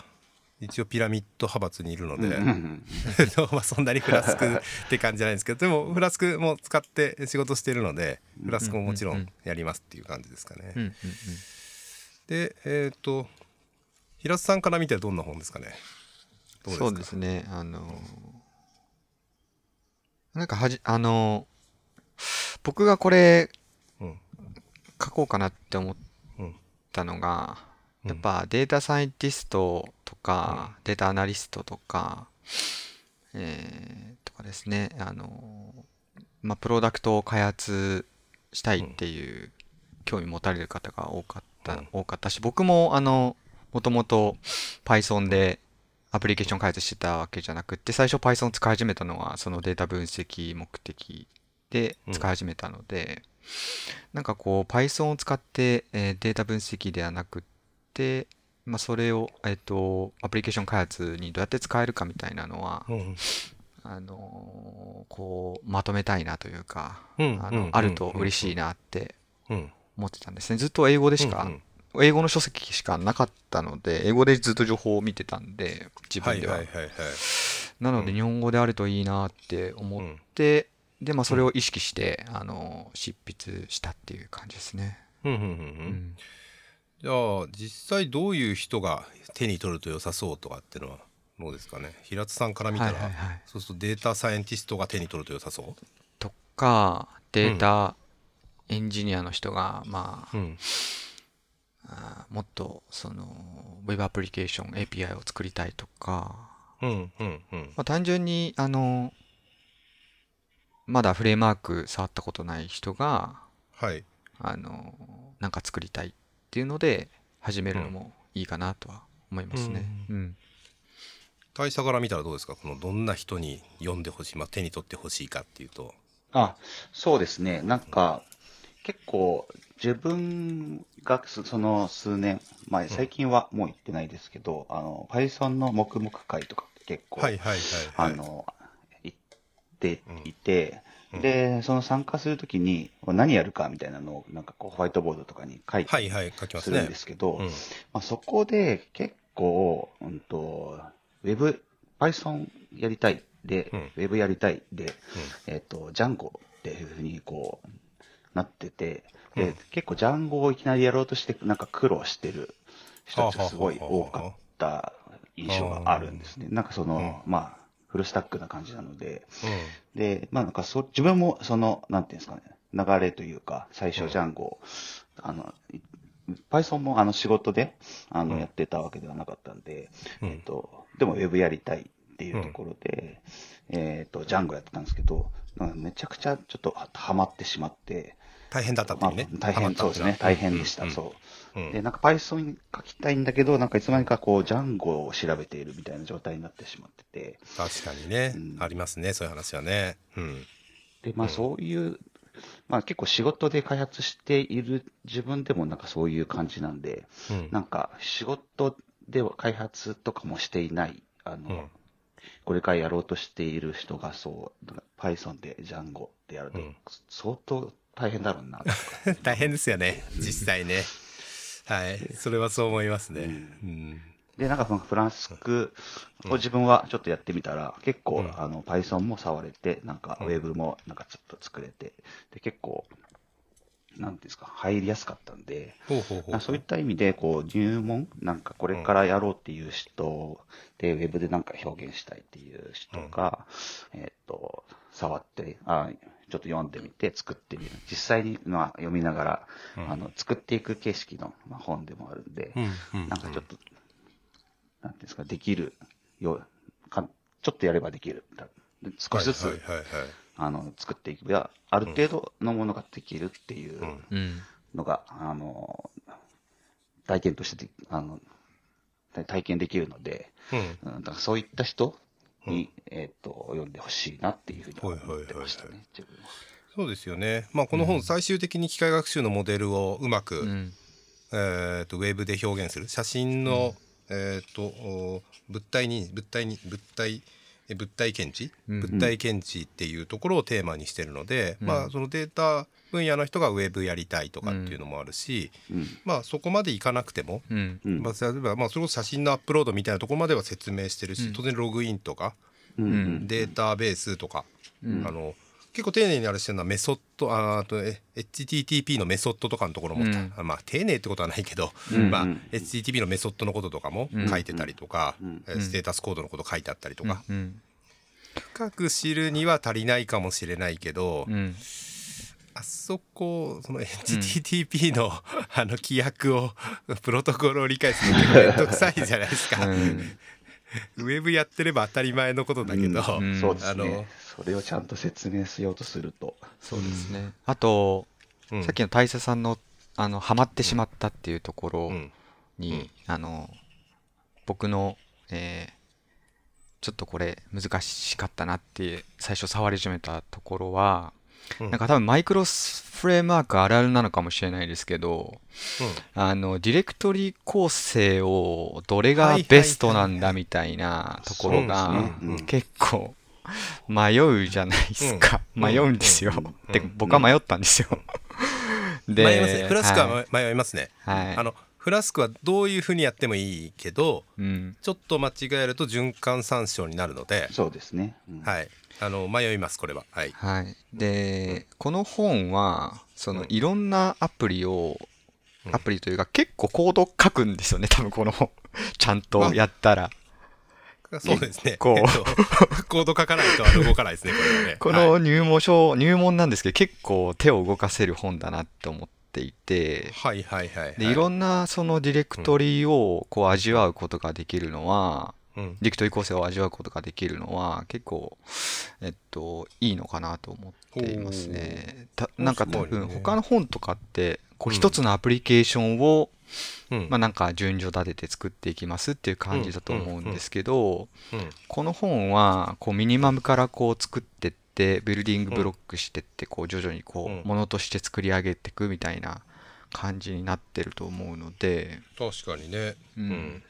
一応ピラミッド派閥にいるので、まあそんなにフラスク って感じじゃないんですけどでもフラスクも使って仕事してるのでフラスクももちろうんやりますっていう感じですかね。うんうんでえっ、と平津さんから見てどんな本ですかね？どうですか？そうですねあのなんかはじあの僕がこれうん書こうかなって思っうんたのがうん。やっぱデータサイエンティストとか、データアナリストとか、えーとかですね、あの、まあ、プロダクトを開発したいっていう興味持たれる方が多かった、うん。多かったし、僕もあの、もともと Python でアプリケーション開発してたわけじゃなくって、最初 Python を使い始めたのはそのデータ分析目的で使い始めたので、なんかこう Python を使って、えーデータ分析ではなくって、まあ、それを、えっと、アプリケーション開発にどうやって使えるかみたいなのは、うんあのーこうまとめたいなというか、あうんうんうん。のあると嬉しいなってうん。思ってたんですね。ずっと英語でしか、うん英語の書籍しかなかったので、英語でずっと情報を見てたんで、自は分では。なので、うん日本語であるといいなって思って、で、まあ、それを意識して、あの、執筆したっていう感じですね。うんうんうんううん。ん。じゃあ実際どういう人が手に取ると良さそうとかっていうのはどうですかね？平津さんから見たら、はいはいはい。そうするとデータサイエンティストが手に取ると良さそう？とか、データエンジニアの人が、まあ、うん。あーもっと、その、ウェブアプリケーション、API を作りたいとか、うんうんうん。まあ、単純に、あの、まだフレームワーク触ったことない人が、はいあの、なんか作りたいっていうので、始めるのもいいかなとは思いますね。うん。大佐から見たらどうですか？このどんな人に読んでほしい、まあ、手に取ってほしいかっていうとあ、そうですね。なんか、結構、自分がそその数年、まあ最近はもう行ってないですけど、あの、Python の黙々会とかって結構、はいはいはいはいあの、行ってうん。いて、うん。で、その参加するときに何やるかみたいなのを、なんかこう、ホワイトボードとかに書いてはいはい書きますすねるんですけど、うん。まあ、そこで結構、うんと、ウェブ、Python やりたいで、うん。ウェブやりたいで、えっ、と、Django っていうふうにこう、なってて、で、うん。結構 Django をいきなりやろうとして、なんか苦労してる人たちがすごい多かった印象があるんですね。なんかその、まあ、フルスタックな感じなので、で、まあなんかそ、自分もその、なんていうんですかね、流れというか、最初ジャンゴ、あの、い Python もあの仕事で、あの、うん。やってたわけではなかったんで、うん。えっと、でも Web やりたいっていうところで、えっと、ジャンゴやってたんですけど、めちゃくちゃちょっとはハマってしまって、大変だったっていうね、まあ大変、そうですね、大変でした、うん。そう。うん。で、なんか Python に書きたいんだけど、なんかいつの間にかこう、ジャンゴを調べているみたいな状態になってしまってて、確かにね、うん。ありますねそういう話はね。うん。で、まあうん。そういう、まあ結構仕事で開発している自分でもなんかそういう感じなんで、うん。なんか仕事では開発とかもしていない、あの、うん。これからやろうとしている人がそう、Python で Django でやるとうん。相当大変だろうな。大変ですよね実際ねはい。それはそう思いますね。ううん。で、なんかそのフランスクを自分はちょっとやってみたら、結構、うん。あの、Python も触れて、なんかうん。Web もなんかちょっと作れて、で、結構、なんですか、入りやすかったんで、ほうほうほうほう。そういった意味で、こう、入門、なんかこれからやろうっていう人で、ウェブでなんか表現したいっていう人が、えーっと、触って、あちょっと読んでみて作ってみる。実際に、まあ、読みながら、うんあの、作っていく形式の、まあ、本でもあるんで、うんうんなんかちょっと、なんていうんですか、できるよか、ちょっとやればできる。少しずつ、はいはいはいはいあの、作っていけば、ある程度のものができるっていう。のが、あの、体験としてで、あの、体体験できるので、うんうん、だからそういった人に、えっ、と、読んでほしいなっていうふうに思はいはいはいはいってましたね、自分は。そうですよね。まあこの本最終的に機械学習のモデルをうまく、うん。えー、とウェブで表現する写真の、えー、とお物体に物体に物体え物体検知、うん。物体検知っていうところをテーマにしてるので、うん。まあそのデータ分野の人がウェブやりたいとかっていうのもあるし、うん。まあそこまでいかなくても。まあ、例えばまあそれこそ写真のアップロードみたいなところまでは説明してるし、うん。当然ログインとかデータベースとか、うん。あの結構丁寧にあれしてるのはメソッドああとえ HTTP のメソッドとかのところも、うん。まあ丁寧ってことはないけど、まあうんうん HTTP のメソッドのこととかもうん書いてたりとか、うんえステータスコードのこと書いてあったりとか、うん。深く知るには足りないかもしれないけど、うん。あそこその HTTP の、あの規約をプロトコルを理解するのってめんどくさいじゃないですか、うん ウェブやってれば当たり前のことだけど、うんそうですあのね。それをちゃんと説明しようとすると。そうですね。あと、うんさっきの大佐さんの、あの、ハマってしまったっていうところうんに、うんあの、僕の、えーちょっとこれ難しかったなって最初触り始めたところは、うん。なんか多分マイクロフレームワークあるあるなのかもしれないですけど、あの、ディレクトリ構成をどれがベストなんだみたいなところが結構迷うじゃないですか。うん。迷うんですよ。うん。で、僕は迷ったんですよ。で、迷いますね。フラスクはは迷いますね、はい。あのフラスクはどういうふうにやってもいいけどうん。ちょっと間違えると循環参照になるので、そうですね。うん。はいあの迷いますこれは。はい。はい。で、この本は、そのうん。いろんなアプリを、うん。アプリというか結構コード書くんですよね、多分この本。ちゃんとやったら。そうですね。こうえっとコード書かないと動かないですねこれはね。こはい。の入門書、入門なんですけど、結構手を動かせる本だなって思っていて、はいはいはいはい。で、いろんなそのディレクトリをこう味わうことができるのは、うんディレクトリ構成を味わうことができるのは、結構、えっと、いいのかなと思っていますね。たなんか多分、他の本とかって、こううん。一つのアプリケーションを、うん。まあなんか順序立てて作っていきますっていう感じだと思うんですけど、うん。この本はこうミニマムからこう作ってってビルディングブロックしてってこう徐々にこうんうものとして作り上げていくみたいな感じになってると思うので、確かにね、うん。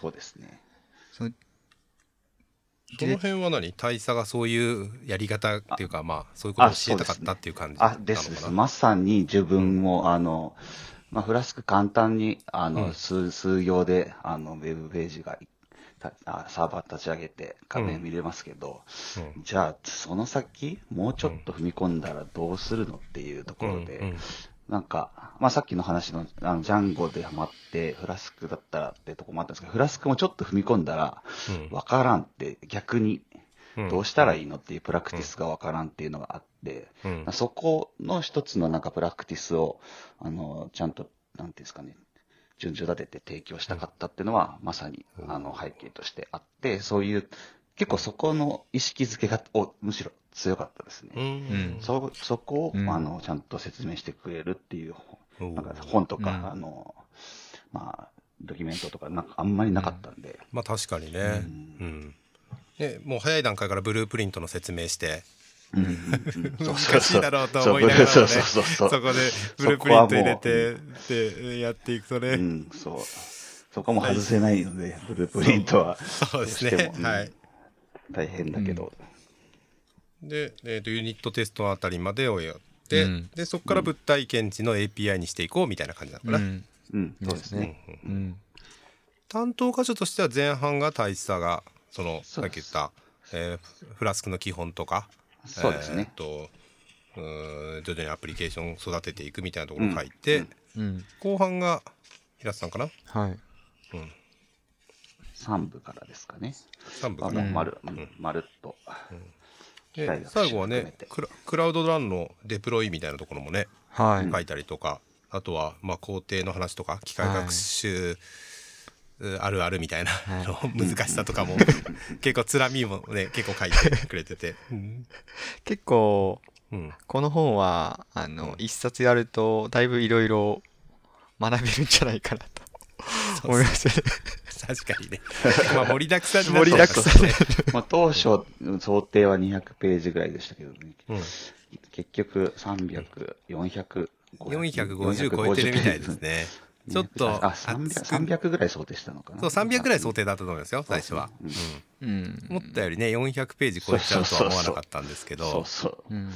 そうですね。そのこの辺は何？大佐がそういうやり方っていうかまあそういうことを教えたかったっていう感じあ、です。です。まさに自分も、あの、まあ、フラスク簡単に、あの、うん。数、数行で、あの、ウェブページが、たあサーバー立ち上げて画面見れますけど、うん。じゃあ、その先、もうちょっと踏み込んだらどうするのっていうところで、うんうん。なんか、まあ、さっきの話の、あの、ジャンゴでハマって、フラスクだったらってとこもあったんですけど、フラスクもちょっと踏み込んだら、わからんって、逆に、うん。どうしたらいいのっていうプラクティスがわからんっていうのがあって、うん。そこの一つのなんかプラクティスを、あの、ちゃんと、なんていうんですかね、順序立てて提供したかったっていうのは、まさに、あの、背景としてあって、そういう、結構そこの意識づけが、おむしろ強かったですね。うん。うん。そ、そこを、うん。あの、ちゃんと説明してくれるっていう、なんか本とか、うん。あの、まあ、ドキュメントとか、なんかあんまりなかったんで、まあ確かにね、うん。ねもう早い段階からブループリントの説明して。難しいだろうと思いながらもね。そうそうそうそうそこでブループリント入れてでやっていくとね、うん、そう。そこも外せないので、ブループリントは。そうですね。はい。大変だけど。で、えー、とユニットテストあたりまでをやうん。でそこから物体検知の API にしていこうみたいな感じなのかな、うん。うん、そうですね。うん。担当箇所としては前半が大佐がそのさっき言った、えーフラスクの基本とかそうですね。えーとうーん徐々にアプリケーションを育てていくみたいなところを書いて、うん。うん後半が平瀬さんかな？はい。3部からですかね。3部あかな、もうまる、うん。まるっと。機械最後はねクラクラウドランのデプロイみたいなところもねはい。書いたりとか、あとはまあ工程の話とか機械学習、うあるあるみたいな、はい。の難しさとかも 結構つらみもね結構書いてくれてて、う ん結構うん。この本はあの一冊やるとだいぶいろいろ学べるんじゃないかなと思いますね確かにね。まあ盛りだくさんにな盛りだくさんね、まあ、当初、想定は200ページぐらいでしたけどね。うん、結局、300、400、450超えてるみたいですね。ちょっとあ、300, 300ぐらい想定したのかな。そう300ぐらい想定だったと思いますよ最初は、うん。うん。うん、思ったよりね400ページ超えちゃうとは思わなかったんですけど。そうそう。うん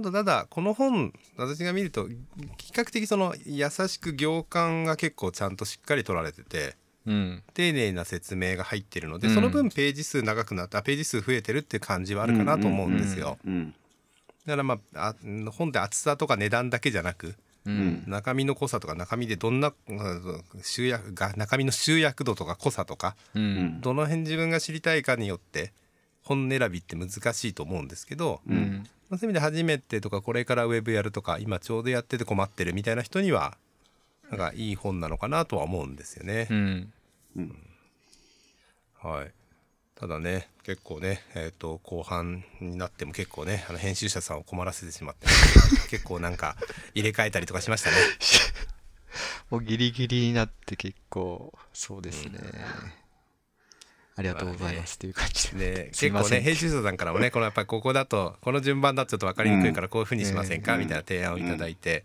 ただこの本私が見ると比較的その優しく行間が結構ちゃんとしっかり取られててうん。丁寧な説明が入ってるので、うん。その分ページ数長くなったページ数増えてるっていう感じはあるかなと思うんですよ、うん。だからまああ本で厚さとか値段だけじゃなくうん。中身の濃さとか中身でどんなうん集約が中身の集約度とか濃さとかううん。ん。どの辺自分が知りたいかによって本選びって難しいと思うんですけど、うんうんまあそういう意味で初めてとかこれからウェブやるとか今ちょうどやってて困ってるみたいな人にはなんかいい本なのかなとは思うんですよね。うんはい。ただね結構ねえっ、と後半になっても結構ねあの編集者さんを困らせてしまって 結構なんか入れ替えたりとかしましたね。もうギリギリになって結構そうですね、ありがとうございますっていう感じで。ね、すいません。結構ね編集者さんからもねこのやっぱりここだとこの順番だとちょっと分かりにくいからこういうふうにしませんか、うん。みたいな提案をいただいて、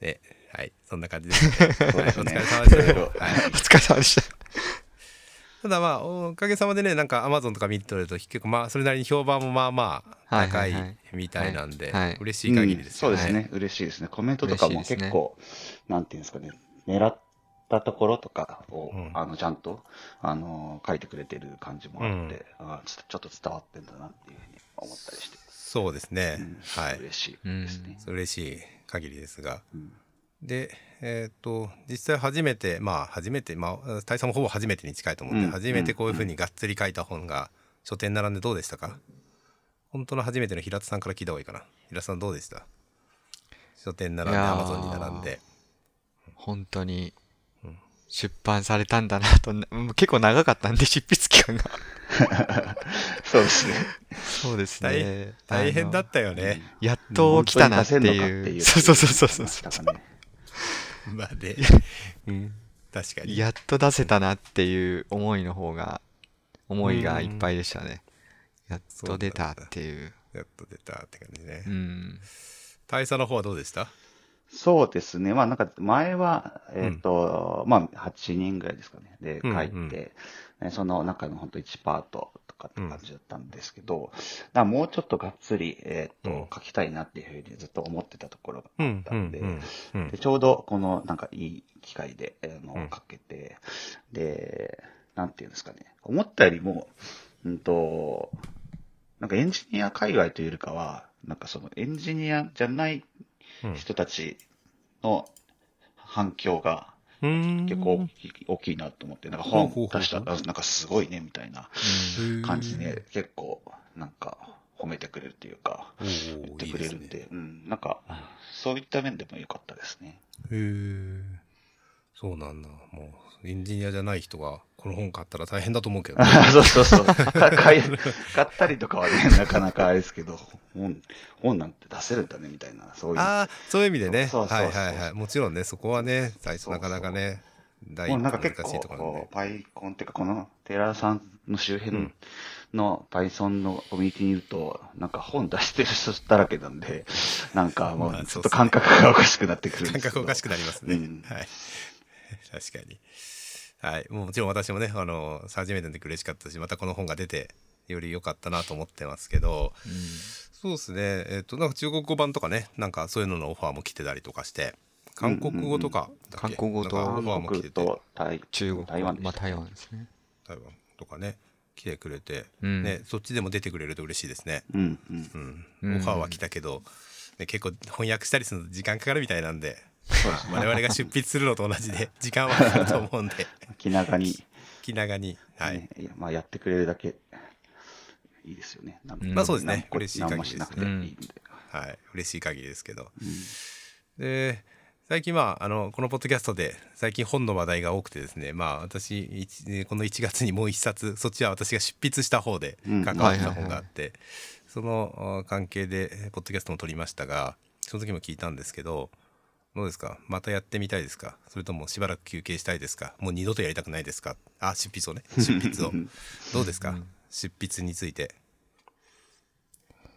ねはいそんな感じです、ね、お疲れ様でした、はい、お疲れ様でした。ただまあおかげさまでねなんかアマゾンとか見てると結構まあそれなりに評判もまあまあ高いみたいなんで、はい。はい。嬉しい限りですよね、うん。そうですね。嬉しいですね。コメントとかも結構、なんていうんですかね、狙ったところとかを、うん。あの、ちゃんと、あの、書いてくれてる感じもあって、あちょちょっと伝わってんだなっていうふうに思ったりして、そうですね、うん。はい。嬉しいですね。嬉しい限りですが。うん。でえっ、と実際初めてまあ初めてまあ大佐もほぼ初めてに近いと思うんで、うん。初めてこういうふうにがっつり書いた本が書店並んでどうでしたか？本当の初めての平田さんから聞いた方がいいかな。平田さんどうでした？書店並んでアマゾンに並んで。本当にうん出版されたんだなと、結構長かったんで、執筆期間が。そうですね。そうですね。大変だったよね、やっと来たなってい。いううそうそうそうそうそう。まあで、うん、確かにやっと出せたなっていう思いの方が、思いがいっぱいでしたね。やっと出たっていう。やっと出たって感じね、うん。大佐の方はどうでした？そうですね。まあなんか前は、えっ、と、まあ8人ぐらいですかね。で、うん書いて、うその中の本当1パートとかって感じだったんですけど、だからもうちょっとがっつり、えっ、と、うん書きたいなっていうふうにずっと思ってたところがあうんったんで、ちょうどこのなんかいい機会で、あのうん書けて、で、なんていうんですかね。思ったよりも、うんと、なんかエンジニア界隈というよりかは、なんかそのエンジニアじゃないうん人たちの反響がうん。結構大きいなと思って、なんか本出したら、なんかすごいねみたいなうん。感じで、結構なんか褒めてくれるっていうか、お言ーってくれるんで、いいすねうん、なんかそういった面でも良かったですね。へえそうなんだ。もうエンジニアじゃない人がこの本買ったら大変だと思うけどね。そうそうそう。買い買ったりとかはね、なかなかあれですけど、本、本なんて出せるんだね、みたいな、そういう。ああそういう意味でね。そうそうそう。はいはいはい。もちろんねそこはね最初なかなかね第一もう歩難しなんか結構、いところなんで。こう、パイコンっていうか、このテラさんの周う辺ん。の Python のコミュニティにいると、なんか本出してる人だらけなんで、なんかもまあう、ちょっと感覚がおかしくなってくるんですけど。感覚おかしくなりますね、うん。はい 確かに。はい。もうもちろん私もねあの初めての時嬉しかったしまたこの本が出てより良かったなと思ってますけどそうですね。えっ、となんか中国語版とかねなんかそういうののオファーも来てたりとかして韓国語とか韓国語とオファーも来てて。中国台湾まあ台湾ですね。台湾とかね来てくれて、うん。ねそっちでも出てくれると嬉しいですね。うんうん。うん、うん。オファーは来たけど、ね、結構翻訳したりするの時間かかるみたいなんで。我々が出筆するのと同じで時間はかかると思うんで。気長に、気長にはい、ねいやまあやってくれるだけいいですよね。まあそうですね。嬉しい限り何もしなくていいんで。はい、嬉しい限りですけど。うん。で最近まああのこのポッドキャストで最近本の話題が多くてですねまあ私一この1月にもう一冊そっちは私が執筆した方でうん。関わった本があって、そのあ関係でポッドキャストも撮りましたがその時も聞いたんですけどどうですか？またやってみたいですか？それともしばらく休憩したいですか？もう二度とやりたくないですか？あ執筆をね。執筆を。どうですか、執筆について。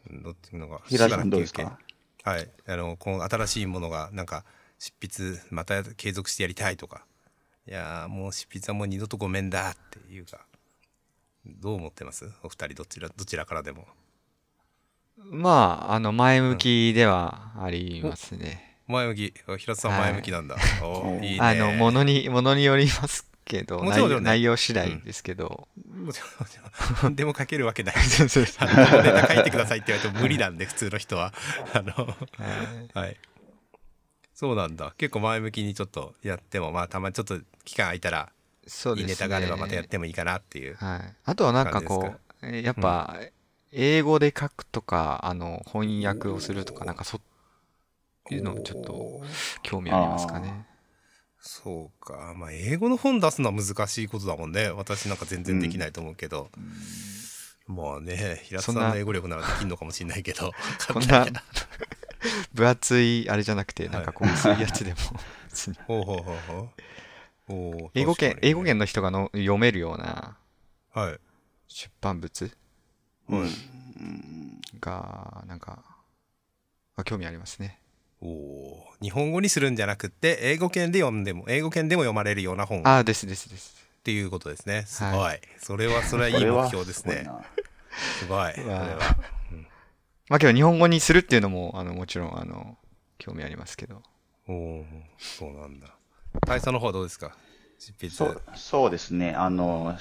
どっちのが平井さんどうですしばからく休憩？はい、あのこの新しいものがなんか執筆また継続してやりたいとか。いやーもう執筆はもう二度とごめんだっていうか。どう思ってます？お二人どちらどちらからでも。まあ、あの、前向きではありますね。前向き。あ平田さんはい。前向きなんだ、おうんい。いね。あの、ものに、ものによりますけど、内容もちろん。ね内容次第ですけど。もちろんもちろん。何でも書けるわけない。ネタ書いてくださいって言われても無理なんで普通の人は。あのはい。はい。そうなんだ。結構前向きにちょっとやってもまあたまにちょっと期間空いたらそうですね。いいネタがあればまたやってもいいかなっていうはい。あとはなんかこう、えやっぱ、英語で書くとか、あの、翻訳をするとか、なんかそっていうのちょっと興味ありますかね。そうか。まあ英語の本出すのは難しいことだもんね。私なんか全然できないと思うけど、まあね平田さんの英語力ならできんのかもしれないけど。こんな 分厚いあれじゃなくて、なんかこう薄いやつでも。別 にほうほうほうほう。おー英語圏確、かに英語圏の人がの読めるようなはい。出版物はい。が、なんか、あ興味ありますね。お。日本語にするんじゃなくって、英語圏で読んでも、英語圏でも読まれるような本っああ、ですですです。ていうことですね。すごい。はそれは、それはいい目標ですね。すごい。それわは。まあけど日本語にするっていうのも、あの、もちろん、あの、興味ありますけど。おお、そうなんだ。大佐の方はどうですか？執筆。そうそうですね、あの、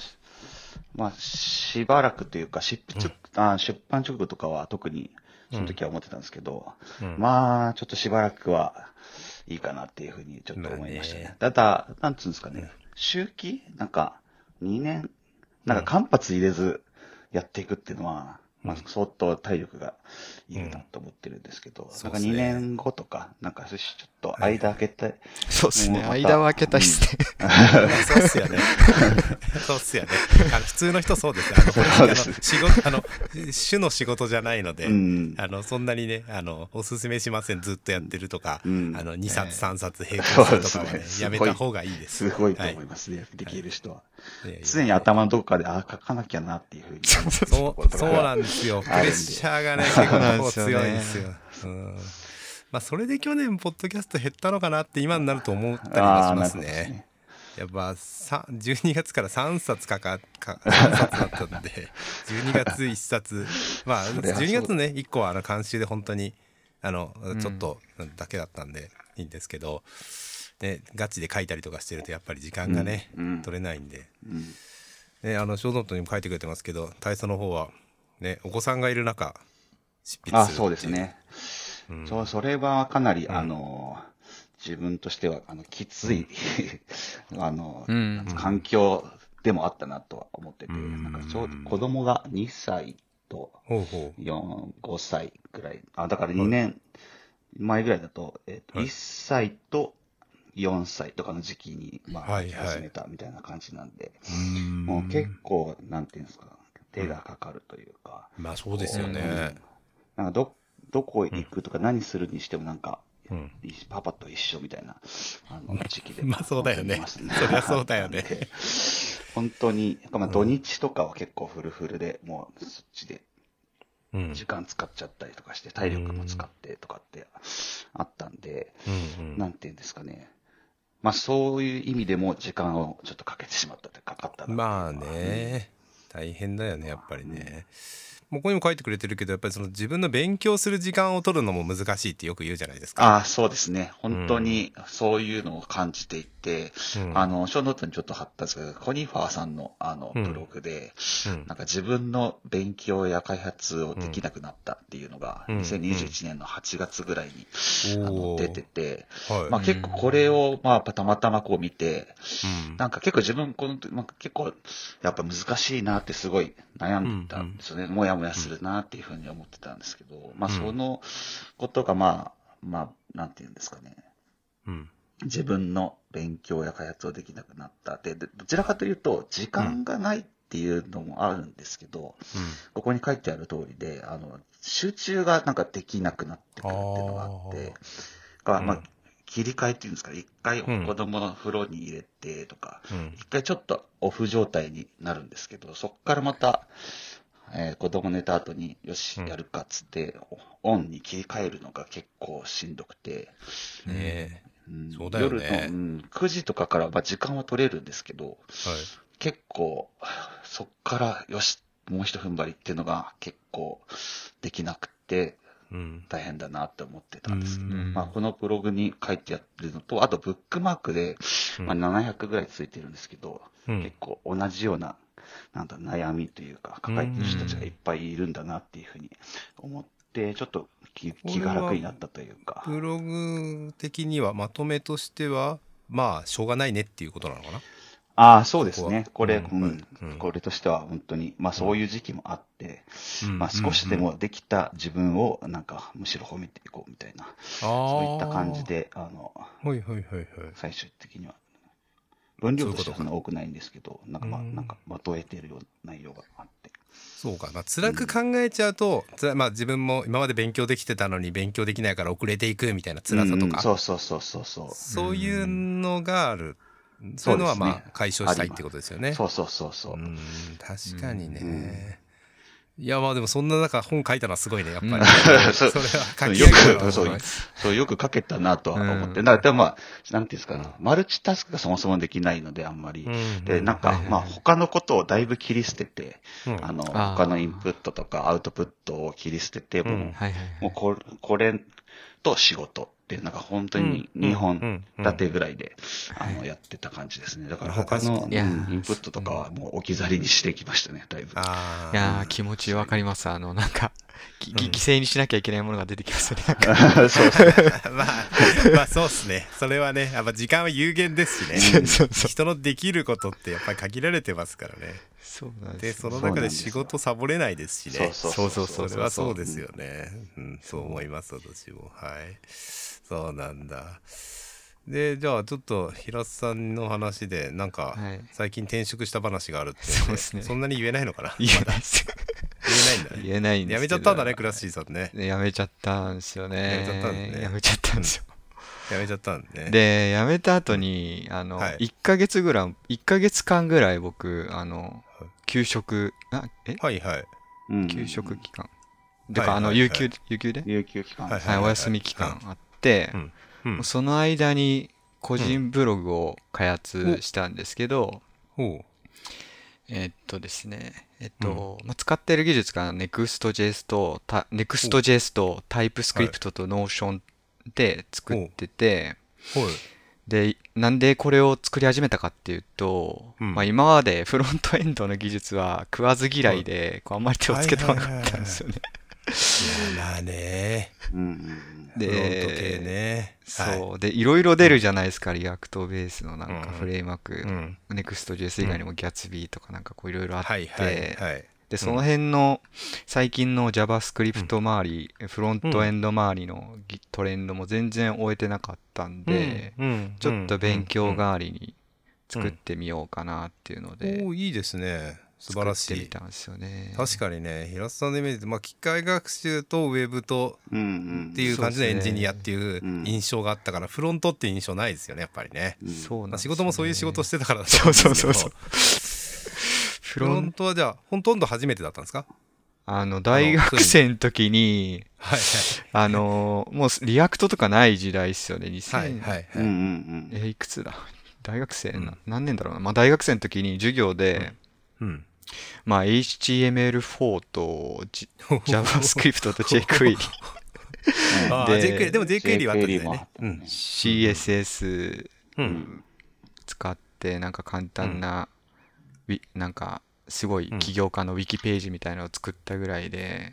まあ、しばらくというか、執筆、あ出版直後とかは特に、その時は思ってたんですけど、うん。まあ、ちょっとしばらくはいいかなっていうふうにちょっと思いましたね。ただ、なんつうんですかね、周期？なんか、2年、なんか間髪入れずやっていくっていうのは、まあ、相当体力がいるなと思ってるんですけど、なんかそうっすね2年後とか、なんかちょっと間開けて、そうですね。間を空けたいっすね。そうっすよね。そうっすよね。あの普通の人そうですよ。あの仕事、あの、主の仕事じゃないので、うんあの、そんなにね、あの、おすすめしません、ずっとやってるとか、うんあの、2冊、3冊並行するとかはねねやめた方がいいです。すごいとはい思いますね、できる人は。常に頭のどこかで、ああ、書かなきゃなっていうふうにそう、そうなんですよ。プレッシャーがね、結そうなん構ですよね強いんですよ。うん。まあ、それで去年、ポッドキャスト減ったのかなって今になると思ったりもしますね。やっぱさ12月から3冊かかか3冊だったんで12月1冊まあそれはそう。12月ね1個はあの監修で本当にあのん。ちょっとだけだったんでいいんですけど、ね、ガチで書いたりとかしてるとやっぱり時間がね、うん。うん。取れないんで、うん。ね、あの小ノートにも書いてくれてますけど大佐の方は、ね、お子さんがいる中執筆あそうですね。うん。そう、それはかなり、あの、自分としては、あの、きつい、あの、うん。環境でもあったなとは思ってて、うん。なんかちょうど子供が2歳とほうほう。4、5歳ぐらい、あ、だから2年前ぐらいだと、えっと、はい。1歳と4歳とかの時期に、まあ、始めたみたいな感じなんで、うん。もう結構、なんていうんですか、手がかかるというか、まあそうですよね、なんかど、どこ行くとか何するにしてもなんか、うん。パパと一緒みたいな、あの、時期で。まあそうだよね。そりゃそうだよね。で 本当に、まあ土日とかは結構フルフルで、もうそっちでうん。時間使っちゃったりとかして、体力も使ってとかってあったんで、うんうん。なんていうんですかね。まあそういう意味でも時間をちょっとかけてしまったってかかったまあね。大変だよねやっぱりね、ここにも書いてくれてるけどやっぱりその自分の勉強する時間を取るのも難しいってよく言うじゃないですか。ああ、そうですね。本当にそういうのを感じていて、うん。あの、ショーノートにちょっと貼ったんですけど、コニファーさんのあの、うん。ブログで、うん。なんか自分の勉強や開発をできなくなったっていうのが、うん。2021年の8月ぐらいに、あの出てて、はい。まあ結構これを、まあたまたまこう見て、うん。なんか結構自分、この、まあ、結構、やっぱ難しいなってすごい悩んでたんですよね。もやもやするなっていうふうに思ってたんですけど、まあうん。そのことがまあ、まあ、なんていうんですかね。うん。自分の勉強や開発をできなくなったって、でどちらかというと、時間がないっていうのもあるんですけど、ここに書いてある通りで、あの、集中がなんかできなくなってくるっていうのがあって、がまあうん、切り替えっていうんですか、一回うん。子供の風呂に入れてとか、うん。一回ちょっとオフ状態になるんですけど、そっからまた、えー子供寝た後に、よしう、ん。やるかっつって、オンに切り替えるのが結構しんどくて、うん。そうだよね。夜の、うん、9時とかから、まあ、時間は取れるんですけど、はい。結構、そっから、よし、もう一踏ん張りっていうのが結構できなくて、うん。大変だなって思ってたんですけど、うん。まあ、このブログに書いてあるのと、あとブックマークで、うん。まあ、700ぐらいついてるんですけど、うん。結構同じような、なんだ、悩みというか、抱えてる人たちがいっぱいいるんだなっていうふうに思って、ちょっと気気が楽になったというか。ブログ的にはまとめとしてはまあしょうがないねっていうことなのかな？ああ、そうですね。これ、ううん。んうん。これとしては本当に、まあそういう時期もあって、うん。まあ少しでもできた自分をなんかむしろ褒めていこうみたいな、そういった感じで、あの、はいはいはいはい。最終的には。分量としてはそんな多くないんですけど、なんかまあ、うんなんかまとえているような内容があって。そうか、まあ、辛く考えちゃうと、つらまあ、自分も今まで勉強できてたのに勉強できないから遅れていくみたいな辛さとか、うんそうそうそうそうそう。そういうのがあるそういうのはまあ解消したいってことですよね。そうそうそうそう。うん確かにね。うんいやまあでもそんな中本書いたのはすごいねやっぱり、うん。それは書きよく、そう、そう、よく書けたなとは思って。うん。だからでもまあ、なんていうんですかね、マルチタスクがそもそもできないので、あんまり。うんで、なんかはいはい、はい。まあ、他のことをだいぶ切り捨てて、うん。あの、他のインプットとかアウトプットを切り捨てて、うん。もうはいはいはい。もうこれと仕事って、なんか本当に2本立てぐらいで、あの、やってた感じですね。だから他の、インプットとかはもう置き去りにしてきましたね、だいぶ。あいやー、気持ちわかります。あの、なんか、ぎぎ犠牲にしなきゃいけないものが出てきますよね。そうそう。あまあまあそうっすね それはねやっぱ時間は有限ですしねそうそう人のできることってやっぱり限られてますからねそうなんでですよ。その中で仕事サボれないですしねそうそうそうそうそれはそうですよね。うん、そう思います、私も。はい。そうなんだ。で、じゃあ、ちょっと、平津さんの話で、なんか、はい最近転職した話があるって、そうですねそんなに言えないのかな言えないです。言えないんだね。言えないんですやめちゃったんだね、クラッシーさんね。ねやめちゃったんですよね。やめちゃったんですねやめちゃったんですよ。やめちゃったんだね。で、辞めた後に、あの、はい1ヶ月ぐらい、1ヶ月間ぐらい僕、あの、給食、あ、え？はいはい。うん給食期間。てか、あの、はいはいはい有給、有給で？有給期間。はいはい、お休み期間あってう、ん。うん。その間に個人ブログを開発したんですけど、ほえっとですね、えっと、まあ、使ってる技術が Next.js と、た Next.js と TypeScript と Notion で作ってて、う。ほい。で、なんでこれを作り始めたかっていうと、うんまあ今までフロントエンドの技術は食わず嫌いで、こうあんまり手をつけてこなかったんですよね。いや、まあね。うんうんフロント系で、ね。はい。そう。で、いろいろ出るじゃないですか、 React ベースのなんかうん。フレームワーク。うん。Next.js 以外にも Gatsby とかなんかこういろいろあって、はいはいはい。で、その辺の最近の JavaScript 周り、フロントエンド周りの技術トレンドも全然追えてなかったんで、うん。ちょっと勉強代わりにうん。作ってみようかなっていうので、おおいいですね素晴らしい作ってみたんですよね。確かにね平田さんのイメージで、まあ、機械学習とウェブとっていう感じのエンジニアっていううん。印象があったから、フロントって印象ないですよねやっぱりね、そうなんね。事もそういう仕事してたからそうそうそうそう。フフロントはじゃあほとんど初めてだったんですか？あの、大学生の時に、はいあの、もう React とかない時代っすよね。2000、はいはいはい。え、いくつだ？大学生な、うん。何年だろうな。まあ大学生の時に授業で、うんまあ HTML4 と、JavaScript と jQuery、あででも JQuery はあったんだよ jQuery もあねったね。CSS ううん。ん使ってなんか簡単な、ウィなんかすごい起業家のウィキページみたいなのを作ったぐらいで、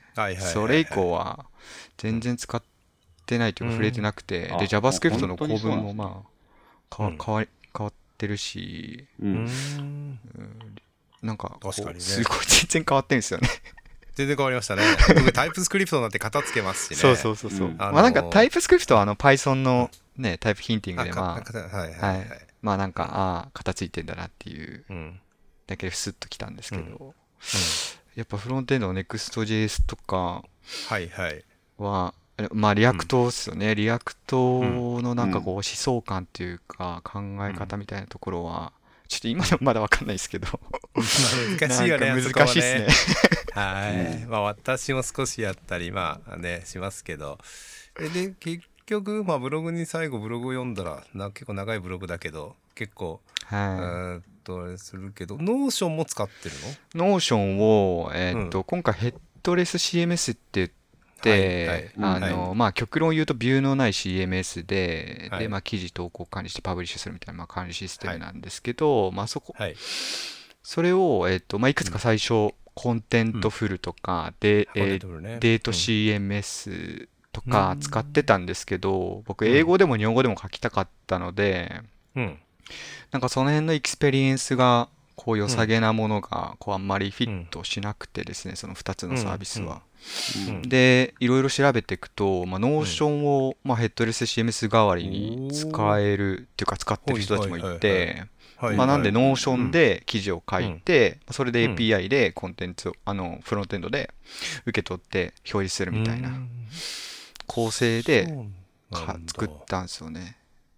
それ以降は全然使ってないというか触れてなくて、うん。であ JavaScript の構文もまあ変わうん変わり変わってるし。ううん。んなんか確かにね。すごい全然変わってるんですよね。全然変わりましたね。僕 TypeScript なんて型つけますしね。そうそうそうそう、うん。あのーまあなんか TypeScript はあの Python のね type hinting でまかはいはいあ、ははい。い、まあなんかああ型ついてんだなっていううん。だけでスッときたんですけど、うん。やっぱフロントエンドの Next.js とかはいはい。は、えまあ React ですよね。リアクトのなんかこう思想感っていうか考え方みたいなところは、ちょっと今でもまだわかんないですけど。難しいよね難しいですね。はい、まあ私も少しやったりまあねしますけどえで結局まあブログに最後ブログを読んだらな結構長いブログだけど結構、えはーっとあれするけど Notion も使ってるの？い。 Notion を、えーっと、今回ヘッドレス CMS って言って、あの、まあ極論言うと view のない CMS で、はい。で、まあ記事投稿管理して publish するみたいな、まあ、管理システムなんですけど、まあそこ、はい。それを、えーっと、まあいくつか最初、 Contentful とか、で、え Dato うん。CMS とかうん。使ってたんですけど、僕英語でも日本語でも書きたかったので、うん。なんかその辺のエクスペリエンスがこう良さげなものがこうあんまりフィットしなくてですね、その2つのサービスは。うん。で、いろいろ調べていくと、まあ、 Notion を、まあ、 headless CMS 代わりに使えるっていうか使ってる人たちもいて、はいまあ、なんではい Notion で記事を書いて、それでうん。API でコンテンツを、あの、フロントエンドで受け取って表示するみたいなうん。構成で作ったんですよね。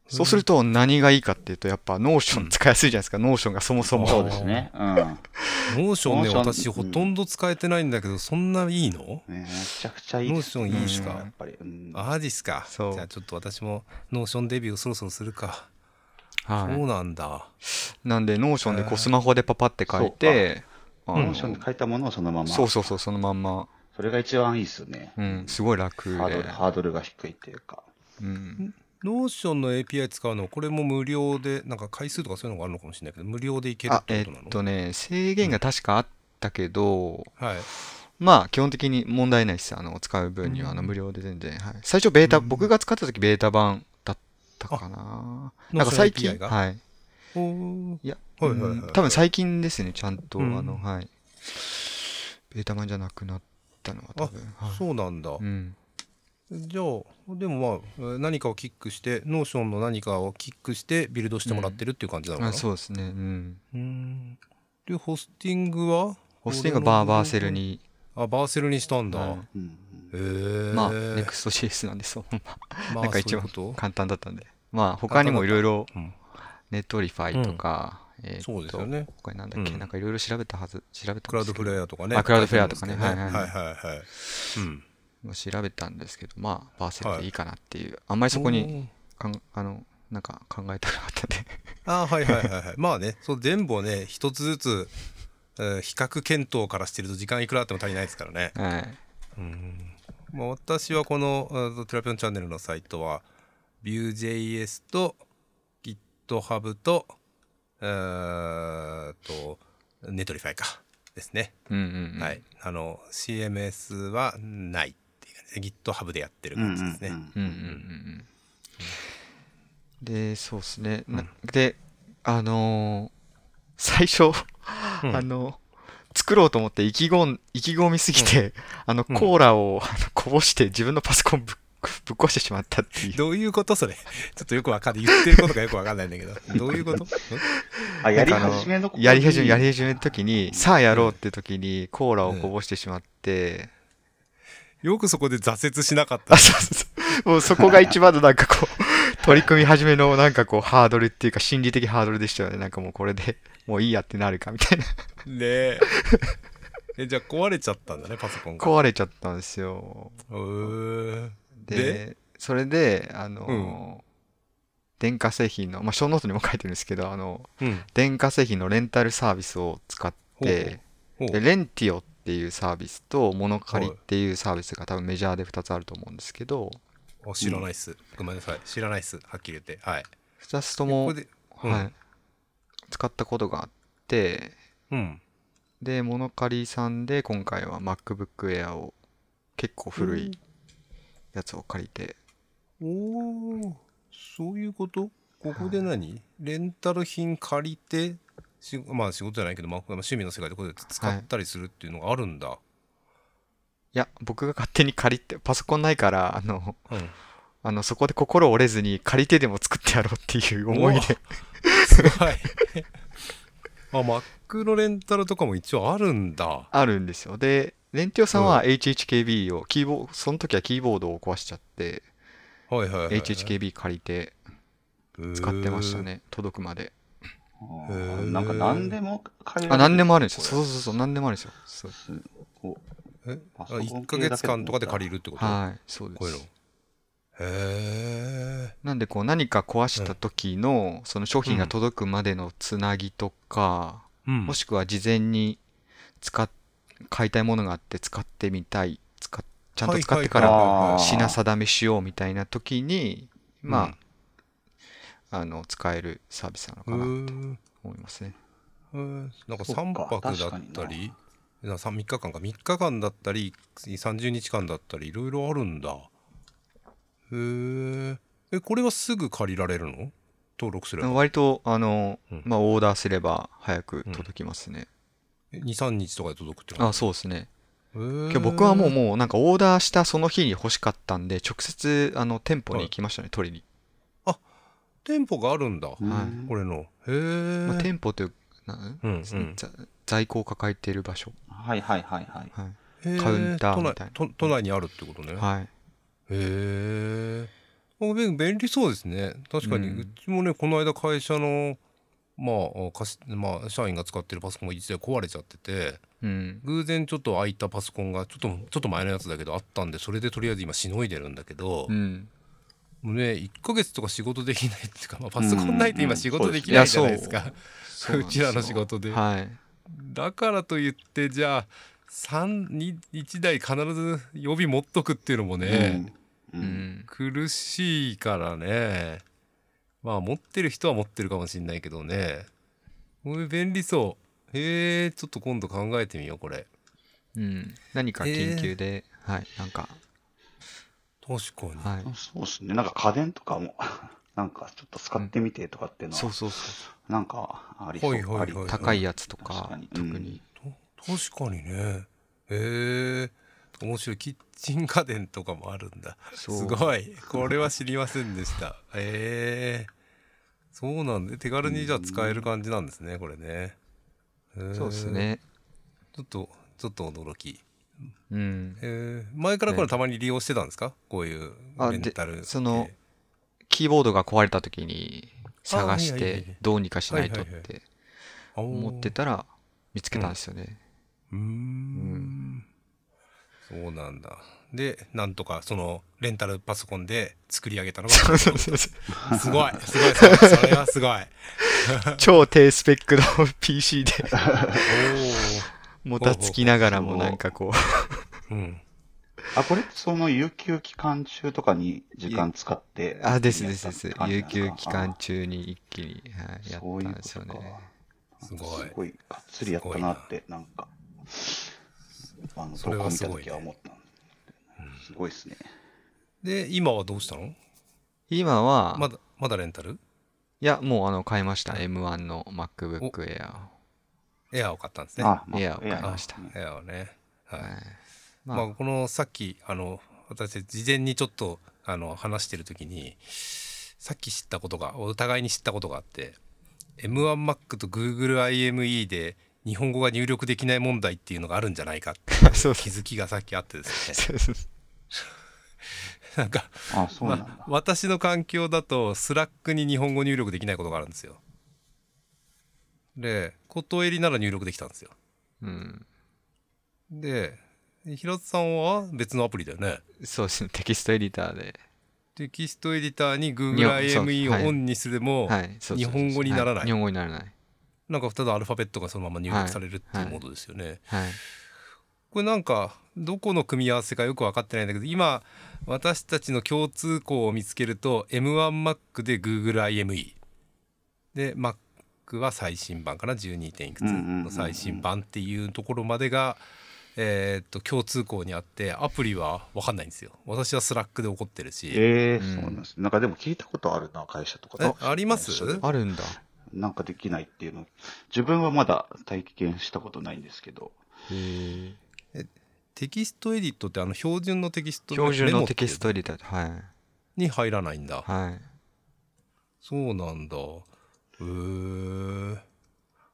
そうすると何がいいかっていうと、やっぱ Notion 使いやすいじゃないですか、 Notion がそもそも。そうですね。うん。ノーションね、私ほとんど使えてないんだけど、そんないいの？ねめちゃくちゃいい。 Notion いいっすか？やっぱり。うんあマジっすか。そうじゃあちょっと私もNotion デビューそろそろするか。はいそうなんだ。なんで、 Notion でこうスマホでパパって書いて、 Notion で書いたものをそのまま。そうそうそう、そのまんま、それが一番いいですよね。うん、すごい楽でハードル、。ハードルが低いっていうか。うん、 Notion の API 使うのこれも無料でなんか回数とかそういうのがあるのかもしれないけど無料でいけるってことなの？っとね、制限が確かあったけど、はいまあ、基本的に問題ないです。あの、使う分には、あの、無料で全然。はい。最初、ベータ、僕が使った時、ベータ版だったかな。なんか最近、はい。いや、はいはいはいうん多分最近ですね、ちゃんと、うんあの、はい。ベータ版じゃなくなったのは多あ分。はいそうなんだ、うん。じゃあでもまあえー何かをキックして Notion の何かをキックしてビルドしてもらってるっていう感じなのかな、あそうですね。うん。うん。でホスティングは？ホスティングはバー Vercel に、あ Vercel にしたんだ、うんえ。まあ、 Next.js なんで、そう。ま。あなんか一番簡単だったんで。まあ、他にもいろいろ、うん。 Netlify とか、えーっとそうですよね。他になんだっけ、うん。なんかいろいろ調べたはず、調べた Cloudflare とかね。あ Cloudflare とかね。書い。はいはいはいはい。うん調べたんですけど、まあ、 Vercel でい。いかなっていう、あんまりそこにかん、あの、なんか考えたくなかったんで。あーはいはいはいはい。まあねそう全部をね一つずつ、えー比較検討からしてると時間いくらあっても足りないですからね。はい。うん。まあ、私はこの terapyon channel のサイトは Vue.js と GitHub とえーっと Netlify か。ですね、うんうんうん。はい。あの CMS はない GitHub でやってる感じですね。で、そうですね。なうん。で、あのー最初、うん。あの、作ろうと思って意気込ん意気込みすぎて、あの、うん。コーラを、あのこぼして自分のパソコンぶっぶっ壊してしまったっていう。どういうことそれ？ちょっとよくわかんない。言ってることがよくわかんないんだけど。どういうこと？あ、やり始めのやり始め、やり始めの時に、さあやろうって時にコーラをこぼしてしまって、よくそこで挫折しなかった。もうそこが一番のなんかこう、取り組み始めのなんかこう、ハードルっていうか心理的ハードルでしたよね。なんかもうこれでもういいやってなるかみたいな。ねええじゃあ壊れちゃったんだねパソコンが壊れちゃったんですよ。で、で？それで、あの、電化製品の、まあ、ショーノートにも書いてるんですけど、あの、うん電化製品のレンタルサービスを使って、でレンティオっていうサービスとモノカリっていうサービスが多分メジャーで2つあると思うんですけど、あ知らないっす、ごめんなさい。知らないっす。はっきり言って。はい。2つともうん。はい、使ったことがあって、うん。で、モノカリさんで今回は MacBook Air を結構古いやつを借りて、おおそういうこと？ここで何？レンタル品借りてしまあ仕事じゃないけど、まあ、趣味の世界でこうやって使ったりするっていうのがあるんだ、い。や、僕が勝手に借りて、パソコンないから、あの、うん。あの、そこで心折れずに借りてでも作ってやろうっていう思いで、すごい。あ Mac のレンタルとかも一応あるんだ。あるんですよ。で、レンティオさんは HHKB を、キーボーその時はキーボードを壊しちゃって、はいはいはい、はい、HHKB 借りて使ってましたね、届くまで。なんか何でも借りあ、何でもあるんですよ。こそうそうそう、何でもあるんですよ。そう。れこうえ？あパソコン1ヶ月間とかで借りるってこと？はい、そうです。こういうの。へえなんでこう何か壊した時のその商品が届くまでのつなぎとか、うん。もしくは事前に使っ買いたいものがあって使ってみたい使っちゃんと使ってから品定めしようみたいな時にまあ、うんあの使えるサービスなのかうなとー。思いますね。なんかそっか。3泊だったりな3日間か。3日間だったり30日間だったりいろいろあるんだ。へー。えこれはすぐ借りられるの？登録すれば。割とあの、うん。まあ、オーダーすれば早く届きますね。23日とかで届くってあ感そうですね。今日僕はもうもうなんかオーダーしたその日に欲しかったんで直接あの店舗に行きましたね、取りに。店舗があるんだうん。これの。へえ、まあ、店舗というなうんうん。ざ在庫を抱えている場所、はいはいはいはい。はい。カウンター都内みたいな。都都内にあるってことね、へはい、え便利そうですね。確かに、ううんちもねこの間会社のまあかし、まあ、社員が使ってるパソコンが一台壊れちゃっててうん。偶然ちょっと空いたパソコンがちょっとちょっと前のやつだけどあったんでそれでとりあえず今しのいでるんだけど、うんもうね1ヶ月とか仕事できないっていうか、まあ、パソコンないと今うんうん仕事できないじゃないですか、そう。なんですようちらの仕事で、はい。だからといってじゃあ3に1台必ず予備持っとくっていうのもね、ううん。ん苦しいからね。まあ持ってる人は持ってるかもしんないけどね。これ便利そう。へえちょっと今度考えてみようこれ。うん。何か緊急ではいなんか確かに、はい。そうですね。なんか家電とかも、なんかちょっと使ってみてとかっていうのは、そうそうそうなんかありそう。はいはいはいあり高いやつとか確かに。特に。と確かにね。へえ。面白いキッチン家電とかもあるんだ。そう。すごい。これは知りませんでした。へえ。そうなんで手軽にじゃあ使える感じなんですねこれね。へーそうですね。ちょっとちょっと驚きうん。えー前からこれたまに利用してたんですか？こういうあレンタル。でそのキーボードが壊れた時に探してどうにかしないとって思ってたら見つけたんですよね。うーん。そうなんだ。でなんとかそのレンタルパソコンで作り上げたのがすごいすごい。すごい。それはすごい。超低スペックの PC で。おもたつきながらもなんかこおうん。あ、これってその有給期間中とかに時間使って。う。あですですです。有給期間中に一気に、はい、やったんですよね。すごい。すごい、がっつりやったなって、な。んか、あの、それ動画見たはすごいね時は思ったんすごいですね。で今はどうしたの？今は、まだまだレンタル？いやもうあの買いました。M1 の MacBook Air エアーを買ったんですね。あ、まあエアを買いました。エアーをね。はい、はい。まあ、まあこのさっきあの私事前にちょっとあの話してる時にさっき知ったことがお互いに知ったことがあって M1Mac と GoogleIME で日本語が入力できない問題っていうのがあるんじゃないかって 気づきがさっきあってですね。なんか、私の環境だと Slack に日本語入力できないことがあるんですよでことえりなら入力できたんですよ。うん。で平津さんは別のアプリだよね。そうですね。テキストエディターで。テキストエディターに GoogleIME はいをオンにするも、日本語にならない。は日本語にならない。なんかただアルファベットがそのまま入力されるっていうモードですよね。はい。これなんかどこの組み合わせかよく分かってないんだけど今私たちの共通項を見つけると M1Mac で GoogleIME で Mac は最新版かな 12. 点いくつの最新版っていうところまでがえーっと共通項にあってアプリは分かんないんですよ。私は Slack で起こってるし。ええうんそうなんです。なんかでも聞いたことあるな、会社とか。あります？あるんだなんかできないっていうの。自分はまだ体験したことないんですけど。へえテキストエディットってあの標準のテキスト標準のテキストエディターはいに入らないんだ。はいそうなんだ。へえ。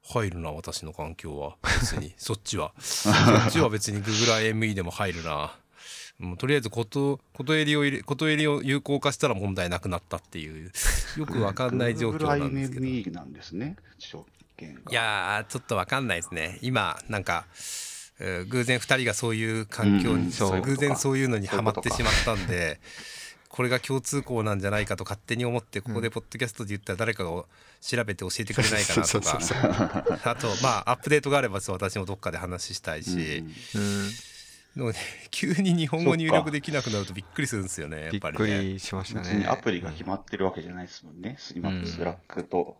入るな、私の環境は。別に。そっちは。そっちは別に GoogleIME でも入るな。もうとりあえずこと、ことえりを入れ、ことえりを有効化したら問題なくなったっていう、よくわかんない状況なんですけど。い GoogleIME なんですね、証券が。やー、ちょっとわかんないですね。今、なんか、えー偶然2人がそういう環境に、うん偶然そういうのにはまってしまったんで これが共通項なんじゃないかと勝手に思ってここでポッドキャストで言ったら誰かが調べて教えてくれないかなとか。あとまあアップデートがあれば私もどっかで話したいし、うん。うん。でもね急に日本語入力できなくなるとびっくりするんですよねやびっっぱりね。くりしました別にねアプリが決まってるわけじゃないですもんね。今うん、 Slack と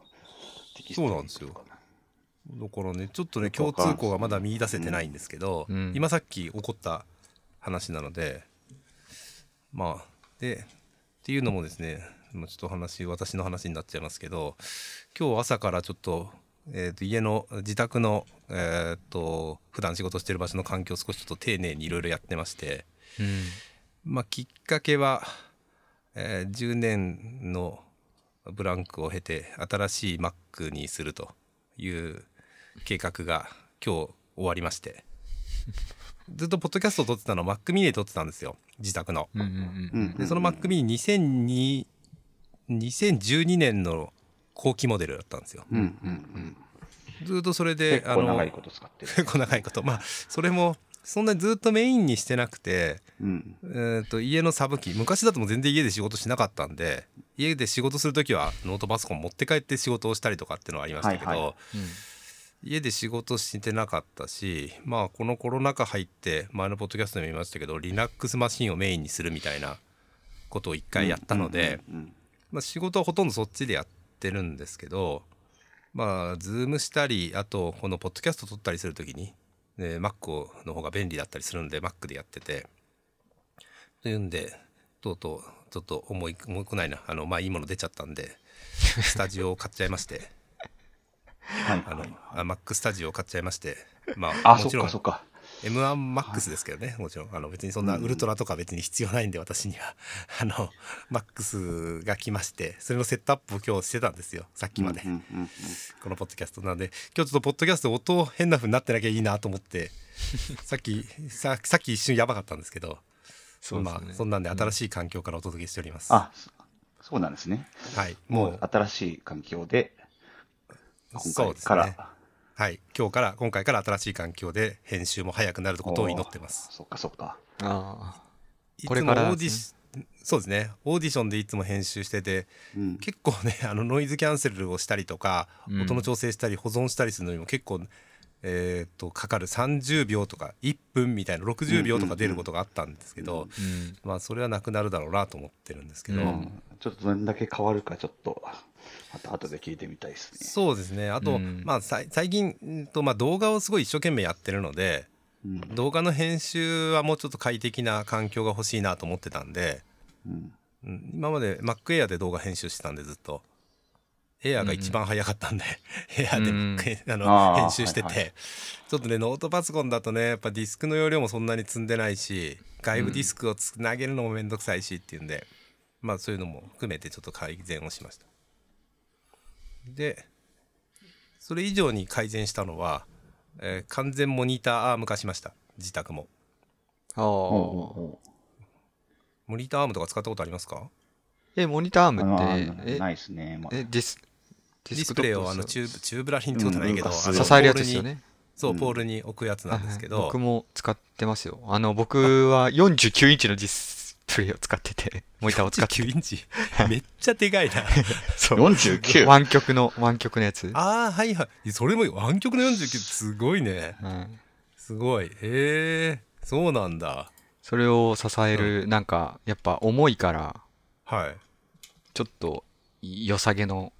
テキストそうなんですよ。だからねちょっとね共通項がまだ見出せてないんですけど、うん。今さっき起こった話なのでまあでっていうのもですねちょっと話私の話になっちゃいますけど今日朝からちょっと,、えーと家の自宅の、えー、と普段仕事してる場所の環境を少しちょっと丁寧にいろいろやってましてうん。まあきっかけは、えー10年のブランクを経て新しい Mac にするという計画が今日終わりまして ずっとポッドキャストを撮ってたのは Mac mini で撮ってたんですよ自宅の。うんうんうんでその Mac mini 2002 2012年の後期モデルだったんですよ。うんうんうん。ずっとそれで結構長いこと使ってる。結構長いことまあそれもそんなにずっとメインにしてなくて、うん。えー、と家のサブ機昔だともう全然家で仕事しなかったんで家で仕事する時はノートパソコン持って帰って仕事をしたりとかっていうのはありましたけど、はいは家で仕事してなかったしまあこのコロナ禍入って前のポッドキャストでも言いましたけど Linux マシンをメインにするみたいなことを一回やったので、まあ、仕事はほとんどそっちでやってるんですけどまあ Zoom したりあとこのポッドキャスト録ったりする時に、ね、Mac の方が便利だったりするんで Mac でやってて。というんでとうとうちょっと思い思いこないな。あのまあいいもの出ちゃったんでスタジオを買っちゃいまして。はいあのはい。あ Mac スタジオを買っちゃいましてまあ、そっあもちろんかそっか。M1MAX ですけどね、もちろん。あの別にそんなウルトラとか別に必要ないんで私には。あの MAX が来ましてそれのセットアップを今日してたんですよさっきまで、うんうんうんこのポッドキャストなんで。今日ちょっとポッドキャスト音変な風になってなきゃいいなと思って。さっきささっき一瞬やばかったんですけど。そうね。まあそんなんで新しい環境からお届けしております、あ、そそうなんですね。はいもう。新しい環境で、今そうです回から。ねはい。今日から今回から新しい環境で編集も早くなることを祈ってます。そっかそっか。ああこれからーディシそうですね。オーディションでいつも編集しててうん。結構ねあのノイズキャンセルをしたりとか、うん。音の調整したり保存したりするのにも結構えー、とかかる30秒とか1分みたいな60秒とか出ることがあったんですけど、うんまあそれはなくなるだろうなと思ってるんですけど、うん。ちょっとどれだけ変わるかちょっと、また後で聞いてみたいですね。そうですね。あと、うん。まあさい最近うんと、まあ、動画をすごい一生懸命やってるのでうん。動画の編集はもうちょっと快適な環境が欲しいなと思ってたんで、今まで MacAir で動画編集してたんでずっと。エアが一番早かったんで、エアでうん。あの編集してて、はいはちょっとねノートパソコンだとねやっぱディスクの容量もそんなに積んでないし外部ディスクをつなげるのもめんどくさいしっていうんでまあそういうのも含めてちょっと改善をしました。でそれ以上に改善したのは、えー完全モニターアーム化しました。自宅も。ああほモニターアームとか使ったことありますか？えモニターアーうムあってえーないですね。まあえディスデディスプレイをあの宙ぶ宙ぶらりんってことないけど、支えるやつですよね。そう、うん。ポールに置くやつなんですけど、あ僕も使ってますよ。あの僕は49インチのディスプレイを使ってて モニターを使って9インチ？めっちゃでかいな。そう。49湾曲の湾曲のやつ。ああはいはい。それも湾曲の49すごいね。うんすごい。へえそうなんだ。それを支えるなんかやっぱ重いからはい。ちょっと良さげの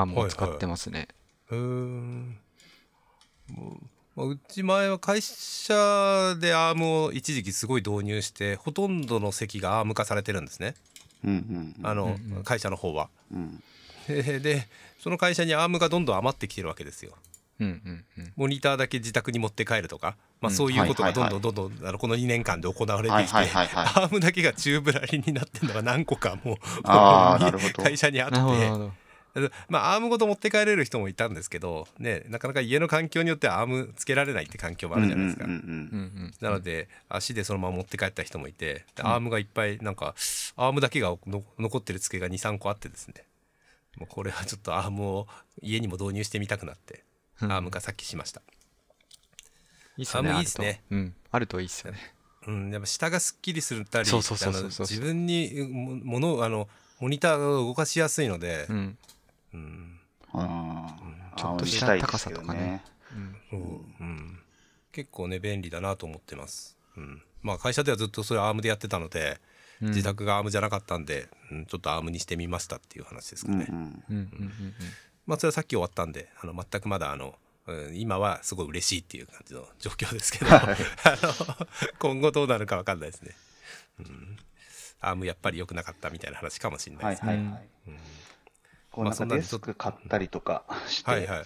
アームを使ってますね。うー。んもうまあうち前は会社でアームを一時期すごい導入してほとんどの席がアーム化されてるんですね。うんうんうん。あの、うんうん。会社の方は。うん。ででその会社にアームがどんどん余ってきてるわけですよ。うんうんうん。モニターだけ自宅に持って帰るとか、まあ、うん。そういうことがはいはいはい。どんどんどんどんあのこの2年間で行われてきて、はいはいはいはい。アームだけが宙ぶらりんになってるのが何個かもう 会社にあって。なるほどなるほどまあアームごと持って帰れる人もいたんですけど、ね、なかなか家の環境によってはアームつけられないって環境もあるじゃないですか。なので足でそのまま持って帰った人もいてでアームがいっぱいなんかアームだけがの残ってる机が23個あってですね。もうこれはちょっとアームを家にも導入してみたくなってアうん。ームがさっきしました。いいっすよねアームいいっすね。あると。うん。あるといいっすよね。うん、やっぱ下がすっきりするたり自分にもものあのモニターが動かしやすいので、うんうん。あー。ちょっとした高さとかね。うんそううん、結構ね便利だなと思ってます、うん、まあ会社ではずっとそれアームでやってたので、うん。自宅がアームじゃなかったんで、うん、ちょっとアームにしてみましたっていう話ですかね、うんうん。うんうんうん。まあそれはさっき終わったんであの全くまだあのうん今はすごい嬉しいっていう感じの状況ですけどあの今後どうなるか分かんないですね、うん、アームやっぱり良くなかったみたいな話かもしれないですね、はいはいはい。うんこうなんかデスク買ったりとかして、はいはい。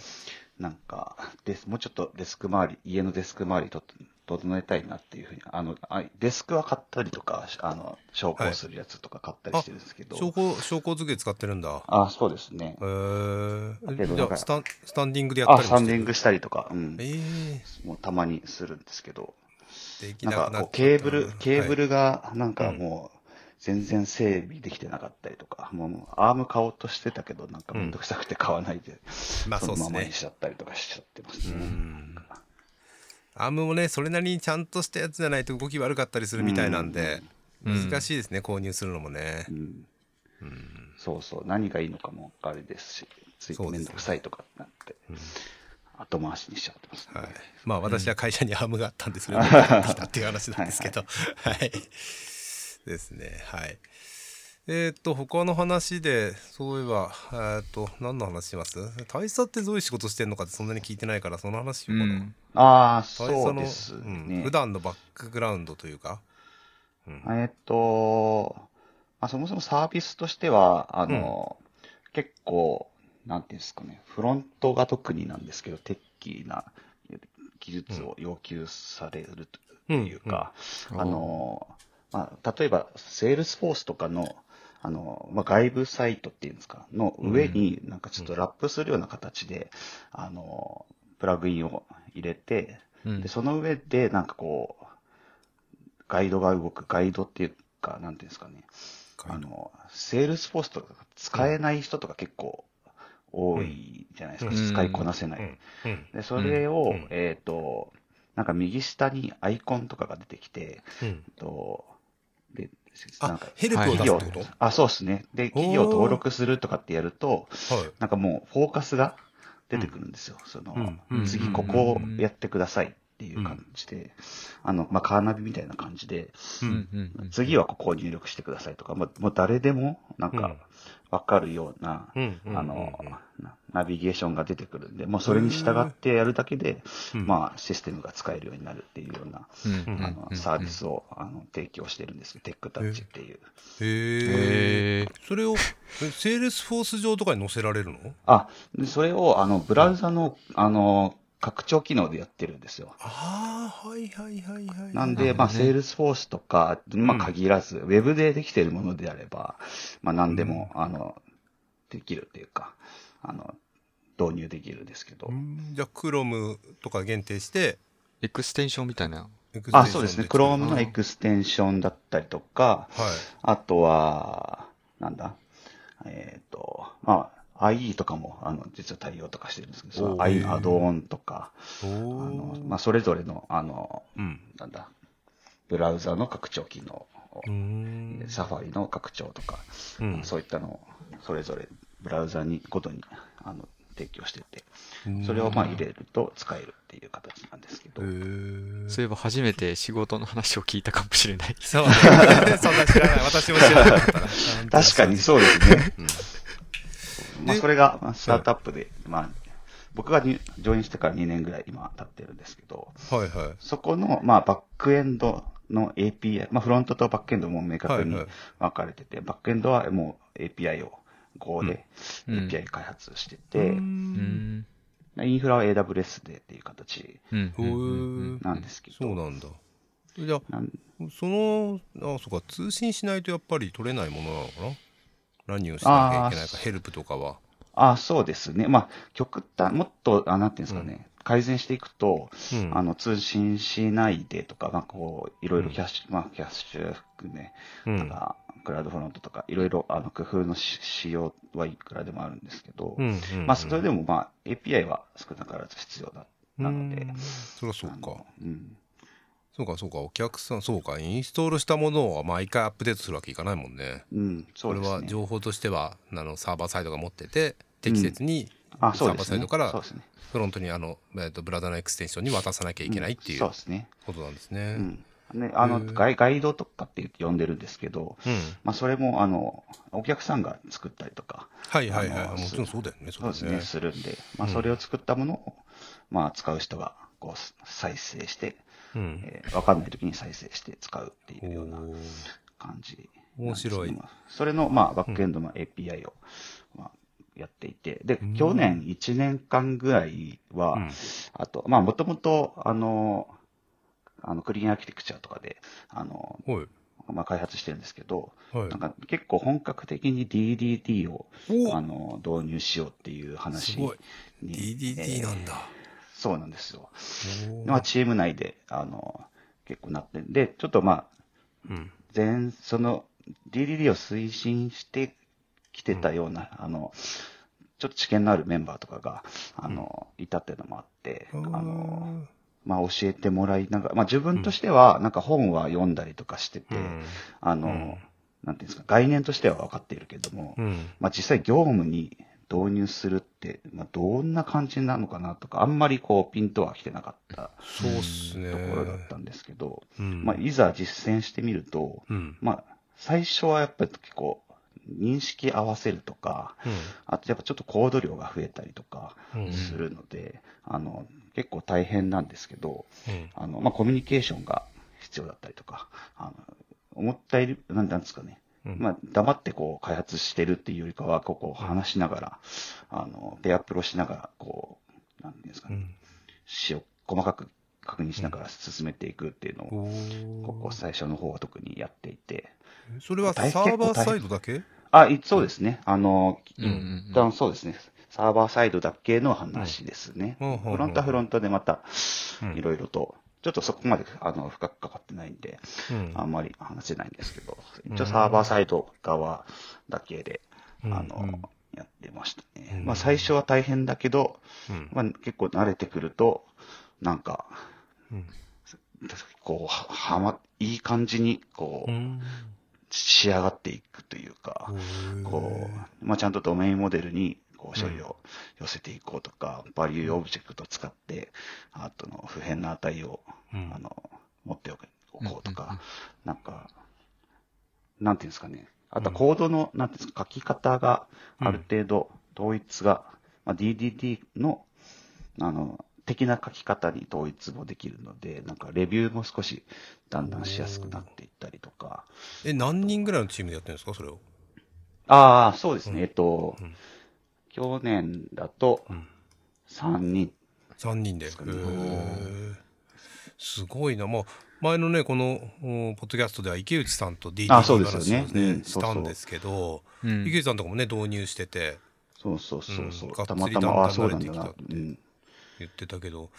なんかデス、もうちょっとデスク周り、家のデスク周りと整えたいなっていうふうに、あの、あデスクは買ったりとか、あの、昇降するやつとか買ったりしてるんですけど、昇降昇降机使ってるんだ。あそうですね。え。ー、スタンスタンディングでやったあ、りもしてる？スタンディングしたりとか、うん。え。ー、もうたまにするんですけど、できなんかなくなっちゃったこうケーブル、ケーブル、ルがなんかもう全然整備できてなかったりとか、もうアーム買おうとしてたけどなんかめんどくさくて 買わないで、まあそのままそうですね。にしちゃったりとかしちゃってますうね。ん。アームもねそれなりにちゃんとしたやつじゃないと動き悪かったりするみたいなんで、うん難しいですね購入するのもね。う、ん。そうそう、何がいいのかもあれですし、ついてめんどくさいとかってなって、後回しにしちゃってますね。はい、まあ私は会社にアームがあったんでそれを 持ってきたっていう話なんですけど。はいですね。はい。えっ、と他の話でそういえばえっ、と何の話します？大佐ってどういう仕事してんのかってそんなに聞いてないからその話しようかな、うん。ああ、大そうですうんね。普段のバックグラウンドというか、うん。えっと、まあ、そもそもサービスとしては、あの、結構、なんていうんですかね、フロントが特になんですけど、テッキーな技術を要求されるというか、うんあの、まあ、例えば、 Salesforce とかの、あの、まあ、外部サイトっていうんですか、の上になんかちょっとラップするような形で、あの、プラグインを入れて、うん。で、その上でなんかこう、ガイドが動く、ガイドっていうか、なんていうんですかね、あの、 Salesforce とか使えない人とか結構多いじゃないですか、うん。使いこなせない。うん。うん。で、それを、うん。えっ、と、なんか右下にアイコンとかが出てきて、うん。と、あか、ヘルプを出すって企業。こと、あ、そうですね。で、企業登録するとかってやると、はい。なんかもうフォーカスが出てくるんですよ。その、うん次ここをやってくださいっていう感じで、あの、まあ、カーナビみたいな感じで、ううん。んうん。うん次はここを入力してくださいとか、もうもう誰でもなんうん。かわかるような、うんうんあの、なナビゲーションが出てくるんで、もうそれに従ってやるだけで、うん。まあシステムが使えるようになるっていうような、うん。うん。あの、サービスをあの提供してるんですよ。テックタッチっていう。へえそれをえ Salesforce 上とかに載せられるの？あ、でそれをあの、ブラウザの、あの、拡張機能でやってるんですよ。ああはいはいはいはいなんで、まあ、 Salesforce とか、まあ、うん限らず、ウェブでできているものであれば、まあ、何でも、あの、できるっていうか、あの、導入できるんですけどう。んじゃあ Chrome とか限定してエクステンションみたいな。あ、そうですね。クロ Chrome のエクステンションだったりとか、はいあとは、なんだ、えっ、と、まあ、IE とかも、あの、実は対応とかしてるんですけど、その IE アドオンとか、おあおの、まあ、それぞれの、あの、うん。なんだ、ブラウザの拡張機能サファリの拡張とか、うん。そういったのをそれぞれブラウザにごとにあの提供してて、うん。それをまあ入れると使えるっていう形なんですけど、そういえば初めて仕事の話を聞いたかもしれない。そうね。そんな知らない。私も知らなかったな。確かにそうですね。まあでそれがまあスタートアップで、まあ、僕がにジョインしてから2年ぐらい今経ってるんですけど、はいはい。そこのまあバックエンドの API、まあフロントとバックエンドも明確にはいはい。分かれてて、バックエンドはもう API を Go でうん。API 開発してうて、うん。ん。インフラは AWS でっていう形なんですけど、そうなんだ。じゃあなんそのあそうか通信しないとやっぱり取れないものなのかな？何をしなきゃいけないかヘルプとかは。あそうですね。まあ、極端、もっと、あなんていうんですかね、改善していくと、うん。あの、通信しないでとか、まあ、こう、いろいろキャッシュ、まあ、キャッシュ含め、うん。なんか、クラウドフロントとか、いろいろ、あの、工夫のし仕様はいくらでもあるんですけど、うんうんうんまあ、それでも、まあ、API は少なからず必要だ、なので。うん、そりゃそうか。うん。そうかそうか。お客さんそうか。インストールしたものを毎回アップデートするわけいかないもんね。うん、そこれうですね。は情報としてはあのサーバーサイドが持ってて適切にうですね。バーサイドから。フロントにあの、えー、とブラウザのエクステンションに渡さなきゃいけないっていうそうですね。ことなんですね。うん。ね、あの、ガイガイドとかって呼んでるんですけど、うん。まあ、それも、あの、お客さんが作ったりとか、はいはいはい。もちろんそうだよね。そうですね、するんで、まあ、うん。それを作ったものを、まあ、使う人が、こう、再生して、うん。えーわかんない時に再生して使うっていうような感じ、面白い。まあそれの、まあ、バックエンドの API を、まあ、やっていて、でうん、去年1年間ぐらいは、うん。あと、まあ、もともと、あの、あの、クリーンアーキテクチャとかで、あの、はい。まあ、開発してるんですけど、はい。なんか結構本格的に DDT をお。あの導入しようっていう話すごい。に DDT なんだ。そうなんですよ。まあ、チーム内であの結構なってんで、ちょっとまあ、うん。全、その DDD を推進してきてたような、あの、ちょっと知見のあるメンバーとかが、あの、いたっていうのもあって、あの、まあ教えてもらいながら、まあ自分としては、なんか本は読んだりとかしてて、うん。あの、うん。なんていうんですか、概念としては分かっているけれども、うん。まあ実際業務に導入するって、まあどんな感じなのかなとか、あんまりこうピンとは来てなかったそうっすね。ところだったんですけど、うん。まあいざ実践してみると、うん。まあ最初はやっぱり結構認識合わせるとか、あとやっぱちょっとコード量が増えたりとかうん。するので、あの、結構大変なんですけど、うん。あの、まあ、コミュニケーションが必要だったりとか、あの、思ったより、なんなんですかね。うん。まあ、黙ってこう、開発してるっていうよりかは、こう、こう話しながら、あの、ペアプロしながら、こう、なんていうんですかね、うん。詩を細かく確認しながら進めていくっていうのを、ここ最初の方は特にやっていて、それはサ大ーバーサイドだけ？あ、いそうですね。あの、うん一旦そうですね。サーバーサイドだけの話ですね。フロントはフロントでまたうん、いろいろと、ちょっとそこまであの深くかかってないんで、うん。あんまり話せないんですけど、一応サーバーサイド側だけで、うん。あの、うん。やってましたね。うん。まあ最初は大変だけど、うん。まあ結構慣れてくると、なんか、うん。こう、ははま、いい感じに、こう、うん。仕上がっていくというか、こう、まあ、ちゃんとドメインモデルに、こう、処理を寄せていこうとか、バリューオブジェクトを使って、あとの不変な値を、うん。あの、持っておこうとうんうんうん。か、なんか、なんていうんですかね。あとはコードの、なんていうんですか、書き方がある程度統一が、まあ、DDD の、あの、的な書き方に統一もできるので、なんかレビューも少しだんだんしやすくなっていったりとか、え、何人ぐらいのチームでやってるんですかそれを？ああ、そうですね。うん。えっと、うん去年だとうん3人。3人で。へすかねーすごいな。まあ、前のね、この、おポッドキャストでは池内さんと DD あ話をねねうんしたんですけど、うん池内さんとかもね、導入しててそうそうそうそう。うんたがっつりだんだん慣れてきたってうん。言ってたけど、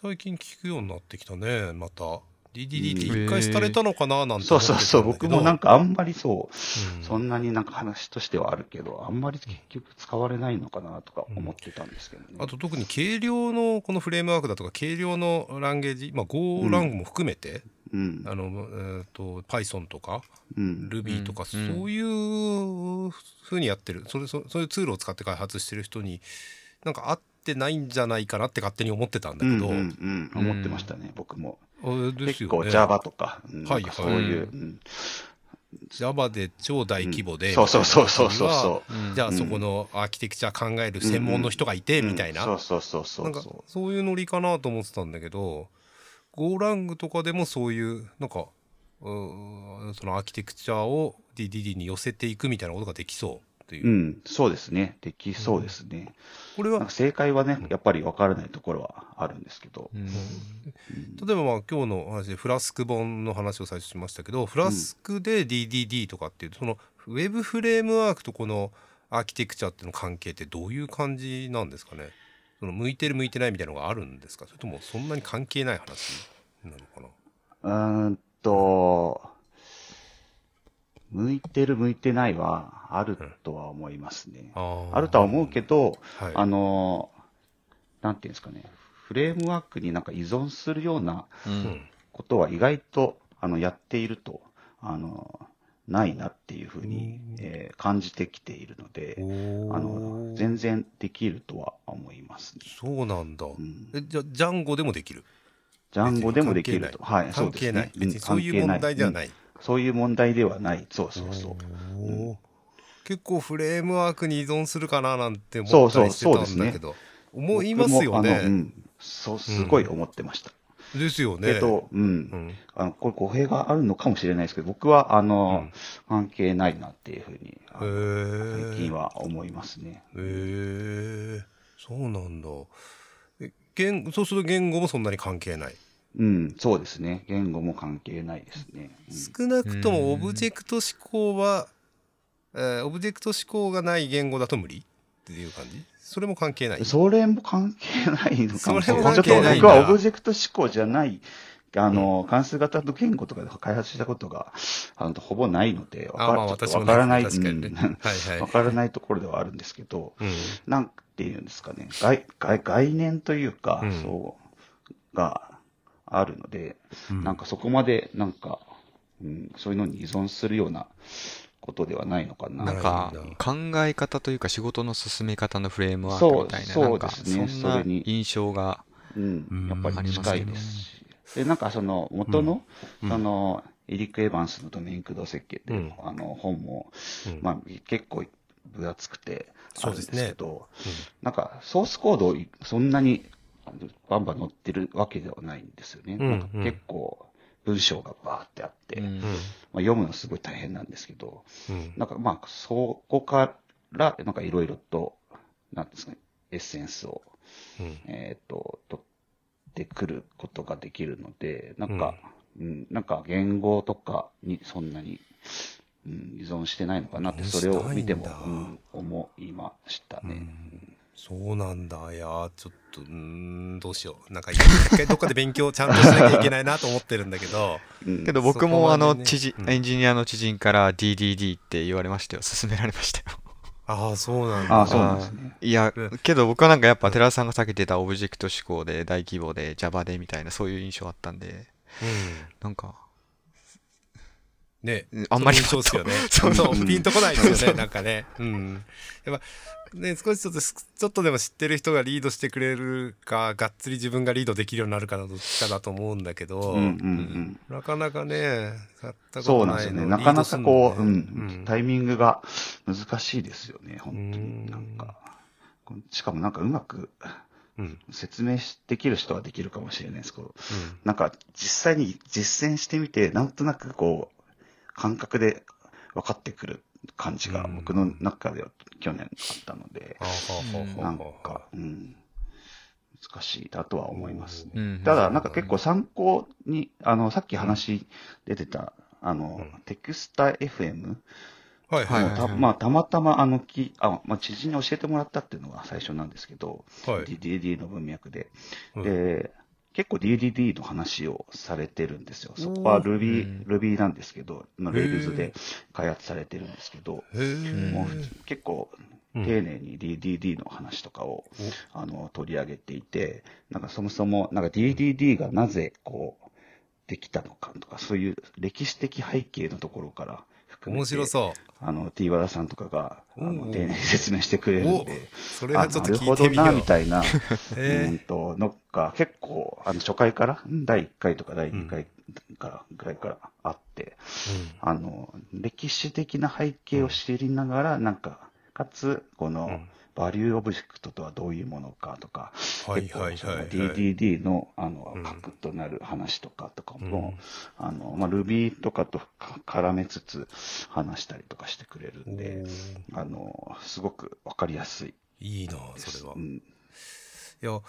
最近聞くようになってきたね、また。DDD って一回廃れたのかななんてんだけどそうそう。僕もなんかあんまりそう、うんそんなになんか話としてはあるけど、あんまり結局使われないのかなとか思ってたんですけどね。あと特に軽量のこのフレームワークだとか軽量のランゲージ、まあ、Go ラングも含めて、うん。あのえー、と Python とかうん。Ruby とか、うんそういうふうにやってるそれそそういうツールを使って開発してる人になんか合ってないんじゃないかなって勝手に思ってたんだけど、うんうんうん。思ってましたね、僕も。あれです結構 Java とか、うん。はいそういう、はいうん。Java で超大規模で、そうそうそうそうそうそう。ん。じゃあそこのアーキテクチャ考える専門の人がいて、う。みたいな、うんそうそうそう。なんかそうそそういうノリかなと思ってたんだけど Go ラングとかでもそういうなんかうーそのアーキテクチャを DDD に寄せていくみたいなことができそうっていう、う。うん、そうですね。できそうですね。これは正解はね、やっぱり分からないところはあるんですけど。うん例えばまあ今日の話でフラスク本の話を最初しましたけどフラスクで DDD とかっていうそのウェブフレームワークとこのアーキテクチャっていうの関係ってどういう感じなんですかね？その向いてる向いてないみたいなのがあるんですか？それともそんなに関係ない話なのかな？うーんと、向いてる向いてないはあるとは思いますね。あー。あるとは思うけど、はい。あの、なんていうんですかね、フレームワークになんか依存するようなううん。んことは意外とあのやっていると、あの、ないなっていうふうに、えー感じてきているので、あの、全然できるとは思いますね。そうなんだ、ん。えじゃあジャンゴでもできる？ジャンゴでもできると。はい、そうです関係ない。ね。別にそういう問題ではない、うんそういう問題ではない。そうそうそう。結構フレームワークに依存するかななんて思そうそうったりしてたんだけど。思いますよ僕もあのうねん、そう、すごい思ってました。ですよね。けど、うん。うん。あの、これ語弊があるのかもしれないですけど、僕は、あの、関係ないなっていうふうに、最近えは思いますね。へえそうなんだ。え言そうすると言語もそんなに関係ないうん、そうですね。言語も関係ないですね。うん。少なくともオブジェクト指向は、えーオブジェクト指向がない言語だと無理っていう感じ？それも関係ない？それも関係ないのかもしれない。ちょっと僕はオブジェクト指向じゃない。あの、関数型の言語とかで開発したことが、あの、ほぼないので、わあまあからない、確かにね。うん。はいはい。わからないところではあるんですけど、うん。なんていうんですかね、概概概念というか、うん。そう、があるので、うん。なんかそこまで、なんか、うん、そういうのに依存するようなことではないのかな。なんか考え方というか仕事の進め方のフレームワークみたいな、そうなんかそうですね。そんな印象が、うんうん、やっぱり近いですし。で、なんかその元の、うん。その、エリック・エヴァンスのドメイン駆動設計って、うん。あの本も、うん。まあ結構分厚くてあるんですけど、そうなんかソースコードそんなにバンバン載ってるわけではないんですよね。うんなんか結構文章がバーってあって、うんまあ、読むのすごい大変なんですけど、うん。なんかまあそこからなんかいろいろと、なんですかね、エッセンスをうん。えっ、と、取ってくることができるので、なんか、うん、なんか言語とかにそんなに、うん、依存してないのかなって、それを見てもうん思いましたね。そうなんだ。いやーちょっとうーんどうしよう。なんか一回どっかで勉強ちゃんとしなきゃいけないなと思ってるんだけど。うん。けど僕もあのね知人、うん。エンジニアの知人から DDD って言われましたよ。勧められましたよああそうなんだ。ああ、そうなんですね。いやうん。けど僕はなんかやっぱ寺田さんが避けてたオブジェクト思考で大規模で Java でみたいなそういう印象あったんで。うん。なんかねうんあんまりそうですよね。そうそうピンとこないですよね、なんかね。うん。やっぱ、ね、少しちょっとす、ちょっとでも知ってる人がリードしてくれるか、がっつり自分がリードできるようになるかのどっちかだと思うんだけど、うんうんうん。なかなかね、やったこそうなんですよね。となかなかこう、うんタイミングが難しいですよね、本当うんに。なんか、しかもなんかうまくうん。うん。説明しできる人はできるかもしれないですけど、なんか実際に実践してみて、なんとなくこう、感覚で分かってくる感じがうん。僕の中では去年あったので、あはははなんか、うん、難しいなとは思います。ね。うんただ、なんか結構参考に、あの、さっき話出てた、あの、うん。テクスタ FM はいはいはい。もたまあ、たまたまあのき、あ、まあ、知人に教えてもらったっていうのが最初なんですけど、はい。DDD の文脈で。うん。で、結構 DDD の話をされてるんですよ。そこは Ruby、うん。Ruby なんですけど、まあ、Rails で開発されてるんですけど、もう結構うん丁寧に DDD の話とかを、あの取り上げていて、なんかそもそもなんか DDD がなぜこうできたのかとか、そういう歴史的背景のところから含めて、面白そう。あの T 和田さんとかがあの丁寧に説明してくれるんおで、それはちょっとあなるほど聞いてみよう。なみたいな、へー。うんとのが結構あの初回から第1回とか第2回からぐらいからあって、あの歴史的な背景を知りながら、なんかかつこの、うんバリューオブジェクトとはどういうものかとか、はいはいはいはい。DDD のあのうん。核となる話とかとかうん。も、あのまあ、Ruby とかとか絡めつつ話したりとかしてくれるんで、あのすごくわかりやすい。いいな。それは。いうん。や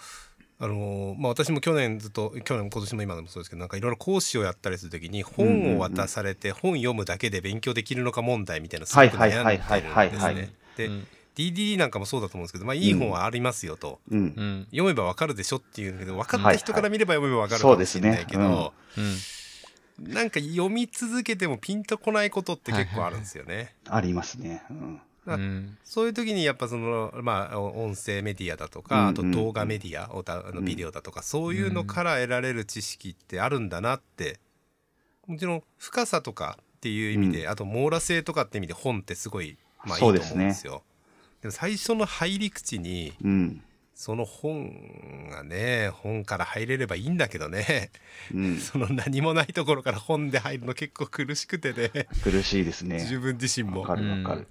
あのーまあ私も去年ずっと去年も今年も今でもそうですけどなんかいろいろ講師をやったりするときに本を渡されて本読むだけで勉強できるのか問題みたいなのすごく悩んでるんはいはいはいですね。でうん DDD なんかもそうだと思うんですけどまあいい本はありますよと。うん。うん。読めばわかるでしょっていうんだけど分かった人から見れば読めばわかるかもそうですね。しれないけど、うん。なんか読み続けてもピンとこないことって結構あるんですよね。ありますね。うん。あうん。そういう時にやっぱそのまあ音声メディアだとうんかあとうん動画メディアおたあのビデオだとかそういうのから得られる知識ってあるんだなって。もちろん深さとかっていう意味であと網羅性とかって意味で本ってすごいまあいいと思うんですよ。でも最初の入り口にうん。その本がね本から入れればいいんだけどね。うん、その何もないところから本で入るの結構苦しくてね。苦しいですね。自分自身も。わかるわかる。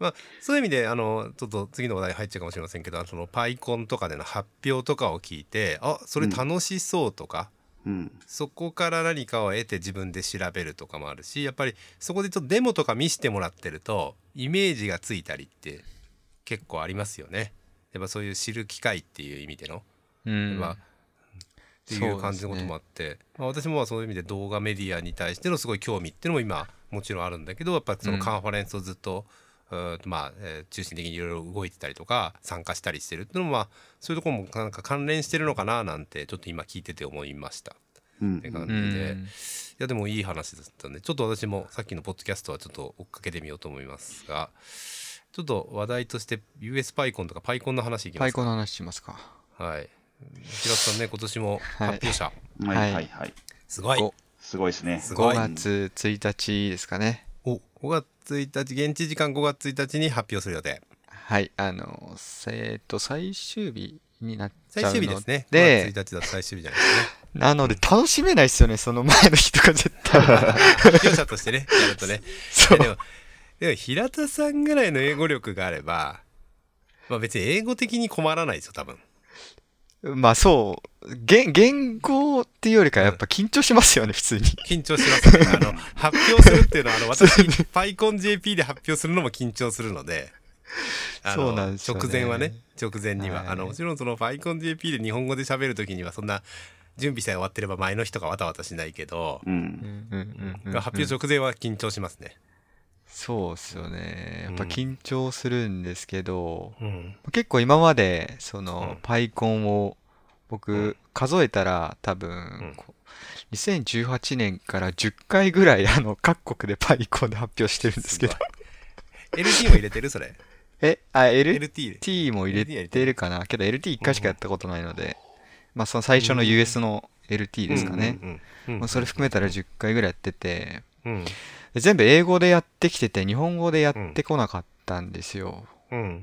まあ、そういう意味であのちょっと次の話題入っちゃうかもしれませんけどそのパイコンとかでの発表とかを聞いてあそれ楽しそうとか、うんそこから何かを得て自分で調べるとかもあるしやっぱりそこでちょっとデモとか見せてもらってるとイメージがついたりって結構ありますよね。やっぱそういう知る機会っていう意味での、うん。まあっていう感じのこともあって、まあ、私もまあそういう意味で動画メディアに対してのすごい興味っていうのも今もちろんあるんだけどやっぱそのカンファレンスをずっと、まあ、えー、中心的にいろいろ動いてたりとか参加したりしてるっていうのも、まあ、そういうところもなんか関連してるのかななんてちょっと今聞いてて思いました。って感じで、いやでもいい話だったんでちょっと私もさっきのポッドキャストはちょっと追っかけてみようと思いますがちょっと話題として US パイコンとかパイコンの話いきますか？パイコンの話しますか。はい。平田さんね今年も発表者、はい、はいはい。はいすごい。すごいですね。すごい。5月1日ですかね。お5月1日現地時間5月1日に発表する予定はいあのえっと最終日になっちゃうので最終日ですね5月1日だと最終日じゃないですね なので楽しめないですよね、その前の日とか絶対。発表者としてね、やるとね。そう。でも、でも平田さんぐらいの英語力があれば、まあ別に英語的に困らないですよ、多分。まあそう、言言語っていうよりかやっぱ緊張しますよね、普通に。緊張しますね。あの、発表するっていうのは、あの、私、PyConJP で発表するのも緊張するので、そうなんですよ、ね、直前はね、直前には。はい、あの、もちろんその PyConJP で日本語で喋るときには、そんな、準備さえ終わってれば前の日とかわたわたしないけど、発表直前は緊張しますね。そうっすよね。やっぱ緊張するんですけど、うん、結構今までそのパイコンを僕数えたら多分、2018年から10回ぐらいあの各国でパイコンで発表してるんですけど。LT も入れてるそれ。え？あ LT も入れてるかな。けど LT1 回しかやったことないので、まあ、その最初の US の LT ですかね。それ含めたら10回ぐらいやってて、全部英語でやってきてて、日本語でやってこなかったんですよ。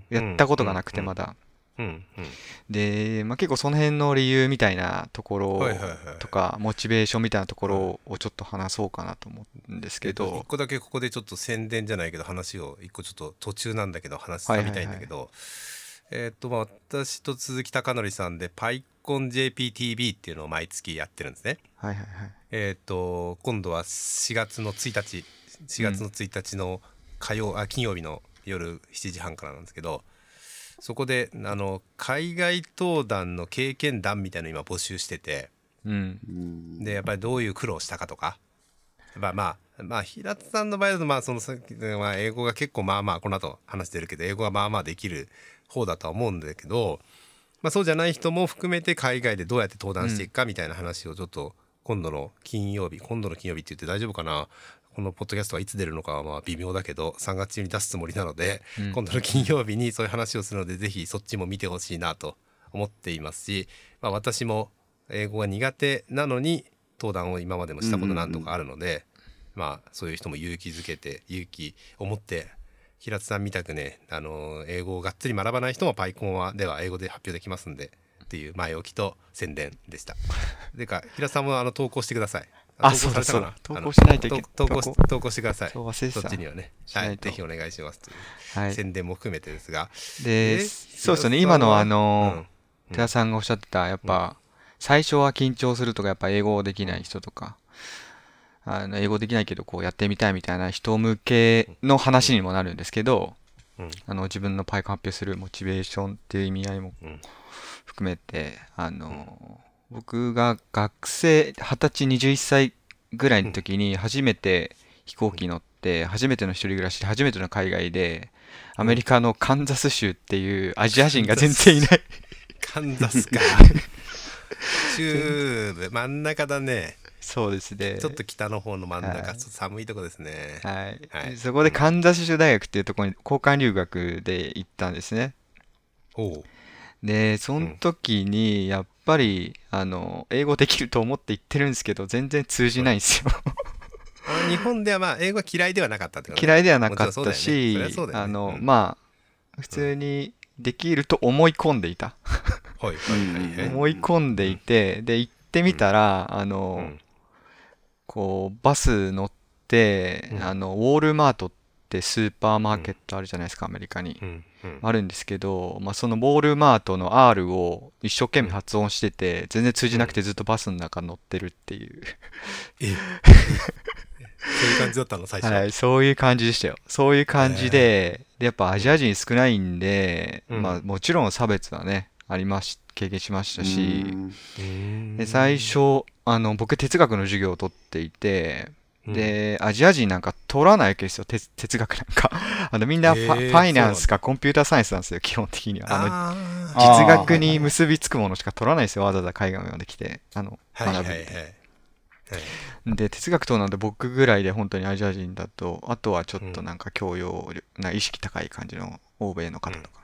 やったことがなくて、まだ。で、まあ、結構その辺の理由みたいなところとか、モチベーションみたいなところをちょっと話そうかなと思うんですけど。一個だけここでちょっと宣伝じゃないけど話を、一個ちょっと途中なんだけど話してみたいんだけど、えっと、まあ、私と鈴木貴則さんで PyConJPTV っていうのを毎月やってるんですね。はいはいはい。えっと、今度は4月の1日、4月の1日の火曜、うん、あ、金曜日の夜7時半からなんですけど、そこで、あの、海外登壇の経験談みたいなの今募集してて、うん、で、やっぱりどういう苦労したかとか、やっぱまあ、まあ、平田さんの場合だと、まあ、そのさっき、まあ、英語が結構まあまあ、この後話してるけど、英語がまあまあできる方だとは思うんだけど、まあ、そうじゃない人も含めて海外でどうやって登壇していくかみたいな話をちょっと今度の金曜日今度の金曜日って言って大丈夫かなこのポッドキャストはいつ出るのかはまあ微妙だけど3月中に出すつもりなので、うん、今度の金曜日にそういう話をするのでぜひそっちも見てほしいなと思っていますし、まあ、私も英語が苦手なのに登壇を今までもしたことなんとかあるので、まあそういう人も勇気づけて勇気を持って平津さんみたくね、あの英語をがっつり学ばない人もパイコンはでは英語で発表できますんでっていう前置きと宣伝でした。でか平津さんもあの投稿してください。あ、そうだそうだ。投稿しないといけ投稿投稿してください。そっちにはね。はい。ぜひお願いしますという、はい、宣伝も含めてですが。で、そうですね。今のあの、うん、寺さんがおっしゃってた、やっぱ、最初は緊張するとか、やっぱ英語できない人とか、あの英語できないけどこうやってみたいみたいな人向けの話にもなるんですけど、うん、あの自分のパイク発表するモチベーションっていう意味合いも含めて、あの僕が学生二十歳21歳ぐらいの時に初めて飛行機乗って初めての一人暮らし初めての海外でアメリカのカンザス州っていうアジア人が全然いない。カンザスか。中部真ん中だね。そうですね。ちょっと北の方の真ん中、はい、寒いとこですね。はい。はい、そこでカンザス州大学っていうところに交換留学で行ったんですね。おで、その時に、やっぱり、あの、英語できると思って行ってるんですけど、全然通じないんですよ。日本ではまあ、英語は嫌いではなかったってこと、嫌いではなかったし、ね。ね、あの、うん、まあ、普通にできると思い込んでいた。はいはいはい、思い込んでいて、で、行ってみたら、あの、うん。こうバス乗って、うん、あのウォールマートってスーパーマーケットあるじゃないですか、アメリカに、うんうん、あるんですけど、まあ、そのウォールマートの R を一生懸命発音してて全然通じなくてずっとバスの中乗ってるっていう。え。そういう感じだったの最初。はいそういう感じでしたよ。そういう感じででやっぱアジア人少ないんで、まあ、もちろん差別はねありまし経験しましたし。で最初あの僕哲学の授業を取っていてで、アジア人なんか取らないわけですよ、哲 哲学なんか。あのみんなファ,、ファイナンスかコンピューターサイエンスなんですよ、基本的には。あの実学に結びつくものしか取らないですよ、わざわざ海外まで来て。あの、学ぶっで、哲学等なんで僕ぐらいで本当にアジア人だと、あとはちょっとなんか教養な意識高い感じの欧米の方とか。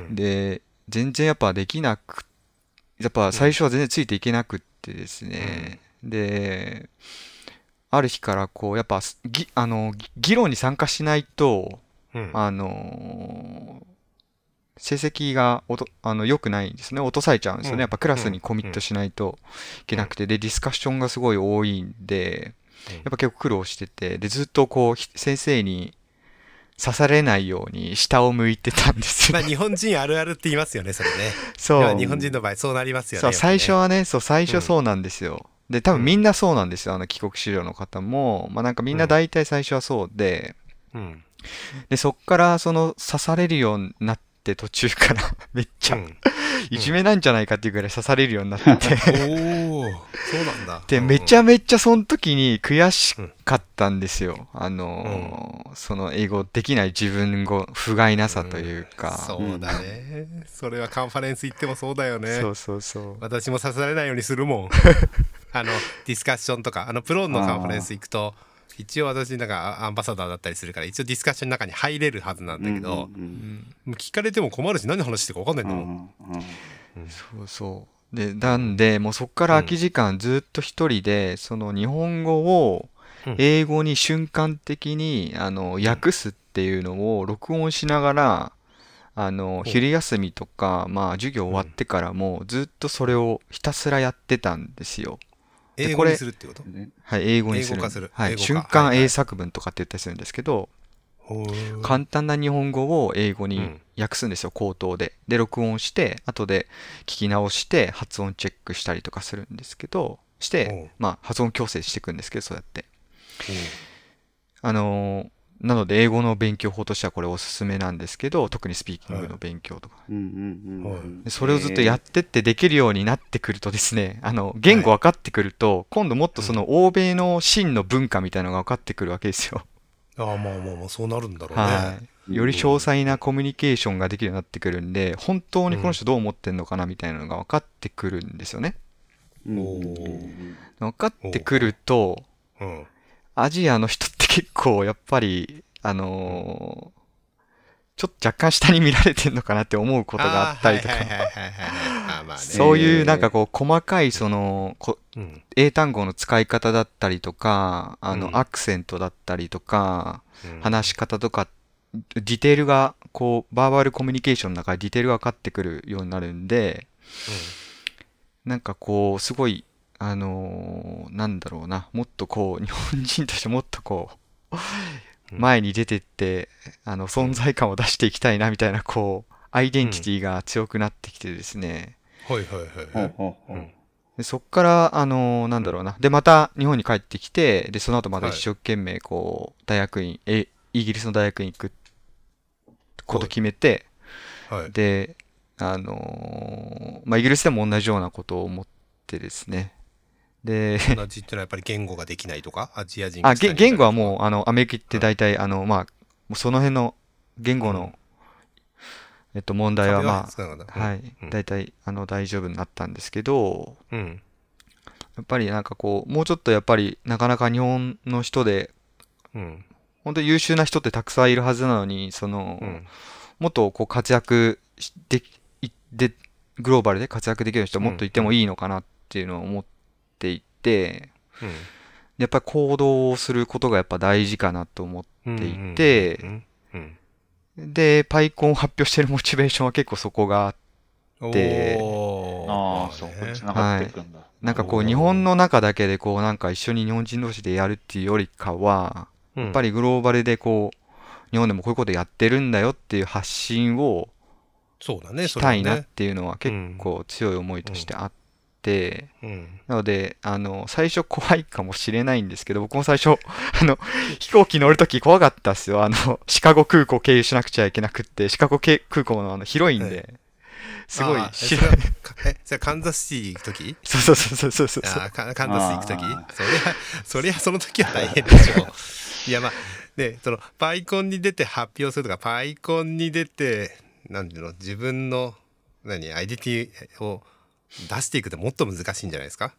うん。で、全然やっぱできなく、やっぱ最初は全然ついていけなくってですね、で、ある日からこう、やっぱぎあのぎ議論に参加しないと、うん。あのー成績がおとあの良くないんですね。落とされちゃうんですようん。ね。やっぱクラスにコミットしないといけなくて、で、ディスカッションがすごい多いんで、うん。やっぱ結構苦労してて、で、ずっとこう、ひ先生に刺されないように下を向いてたんですよ。まあ日本人あるあるって言いますよねそれね。そう。まあ日本人の場合そうなりますよねね。最初はね、そう、最初そうなんですよ。で、多分みんなそうなんですよ。あの、帰国子女の方も。まあなんかみんな大体最初はそうで、うん。で、そっからその刺されるようになって途中から めっちゃうん。いじめなんじゃないかっていうぐらい刺されるようになって、おおそうなんだ。で、めちゃめちゃその時に悔しかったんですよ。あのーその英語できない自分の不甲斐なさというか。そうだね。それはカンファレンス行ってもそうだよね。そうそうそう。私も刺されないようにするもん あのディスカッションとかあのプロンのカンファレンス行くと一応私なんかアンバサダーだったりするから一応ディスカッションの中に入れるはずなんだけど、聞かれても困るし何話してるか分かんないんだうもん、そうそう。で、なんで、もうそっから空き時間ずっと一人で、その日本語をうん。英語に瞬間的に、あの、訳すっていうのを録音しながら、あの、うん。昼休みとか、まあ、授業終わってからも、ずっとそれをひたすらやってたんですよ。で英語にするってこと？ね。はい、英語にする。英語化する。はい、瞬間英作文とかって言ったりするんですけど、簡単な日本語を英語にうん。訳すんですよ、口頭で。で、録音して、後で聞き直して、発音チェックしたりとかするんですけど、して、まあ、発音矯正していくんですけど、そうやって。あのーなので、英語の勉強法としてはこれおすすめなんですけど、特にスピーキングの勉強とか。それをずっとやってってできるようになってくるとですね、あの、言語分かってくると、今度もっとその欧米の真の文化みたいなのが分かってくるわけですよ。ああまあまあまあそうなるんだろうね、はい。より詳細なコミュニケーションができるようになってくるんで、本当にこの人どう思ってんのかなみたいなのが分かってくるんですよね。うん。分かってくると、うん。アジアの人って結構やっぱり、あのーちょっと若干下に見られてんのかなって思うことがあったりとか。そういうなんかこう細かいそのこうん。英単語の使い方だったりとか、あうん。のアクセントだったりとか、うん。話し方とか、ディテールがこうバーバルコミュニケーションの中でディテールが分かってくるようになるんで、なんかこうすごいあのーなんだろうな。もっとこう日本人としてもっとこううん前に出てってあの存在感を出していきたいなみたいなこうアイデンティティが強くなってきてですね、はいはいはいでそっから、あのーなんだろうな。で、また日本に帰ってきて、で、その後また一生懸命、こう、大学院、え、イギリスの大学院行くこと決めて、はい。で、あのーまあ、イギリスでも同じようなことを思ってですね。で、同じってのはやっぱり言語ができないとか？アジア人あ、言語はもう、あの、アメリカって大体、あの、まあ、その辺の言語の、えっと、問題は、まあ、はい、大体、あの、大丈夫になったんですけど、うん。やっぱりなんかこう、もうちょっとやっぱりなかなか日本の人で、うん。本当に優秀な人ってたくさんいるはずなのに、その、うん。もっとこう活躍でいで、グローバルで活躍できる人もっといてもいいのかなっていうのを思っていて、うんやっぱり行動をすることがやっぱ大事かなと思うんっていてで、パイコンを発表してるモチベーションは結構そこがあうんでおー。ああ、そう、これ繋がっていくんだ。なんかこう日本の中だけでこうなんか一緒に日本人同士でやるっていうよりかは、ややっぱりグローバルでこう、日本でもこういうことやってるんだよっていう発信をそうだねしたいなっそていうのは結構強い思いとしてあって、れはねなので、あの、最初怖いかもしれないんですけど、僕も最初、あの、飛行機乗るとき怖かったっすよ。あの、シカゴ空港経由しなくちゃいけなくって、シカゴけ空港のあの広いんで、すごいあー知らそれはかえそれはカンザスシティ行く時？そうそうそうそうそうそう。あーカカンザス行く時？あー。そりゃそりゃその時は大変でしょ。いやまあねそのパイコンに出て発表するとかパイコンに出てなんていうの？自分の何？アイデンティティを出していくってもっと難しいんじゃないですか？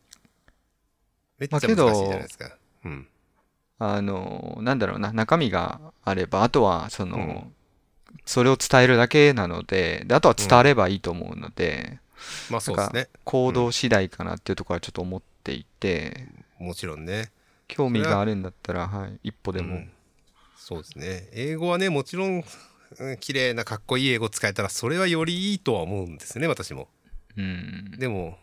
めっちゃ難しいじゃないですか、うん。あのなんだろうな中身があればあとはその、うん。それを伝えるだけなのでであとは伝わればいいと思うので、まあそうですね。行動次第かなっていうところはちょっと思っていて、もちろんね。興味があるんだったら、はい、一歩でも、うん。そうですね。英語はねもちろん、うん、綺麗なかっこいい英語使えたらそれはよりいいとは思うんですね私もうん。でも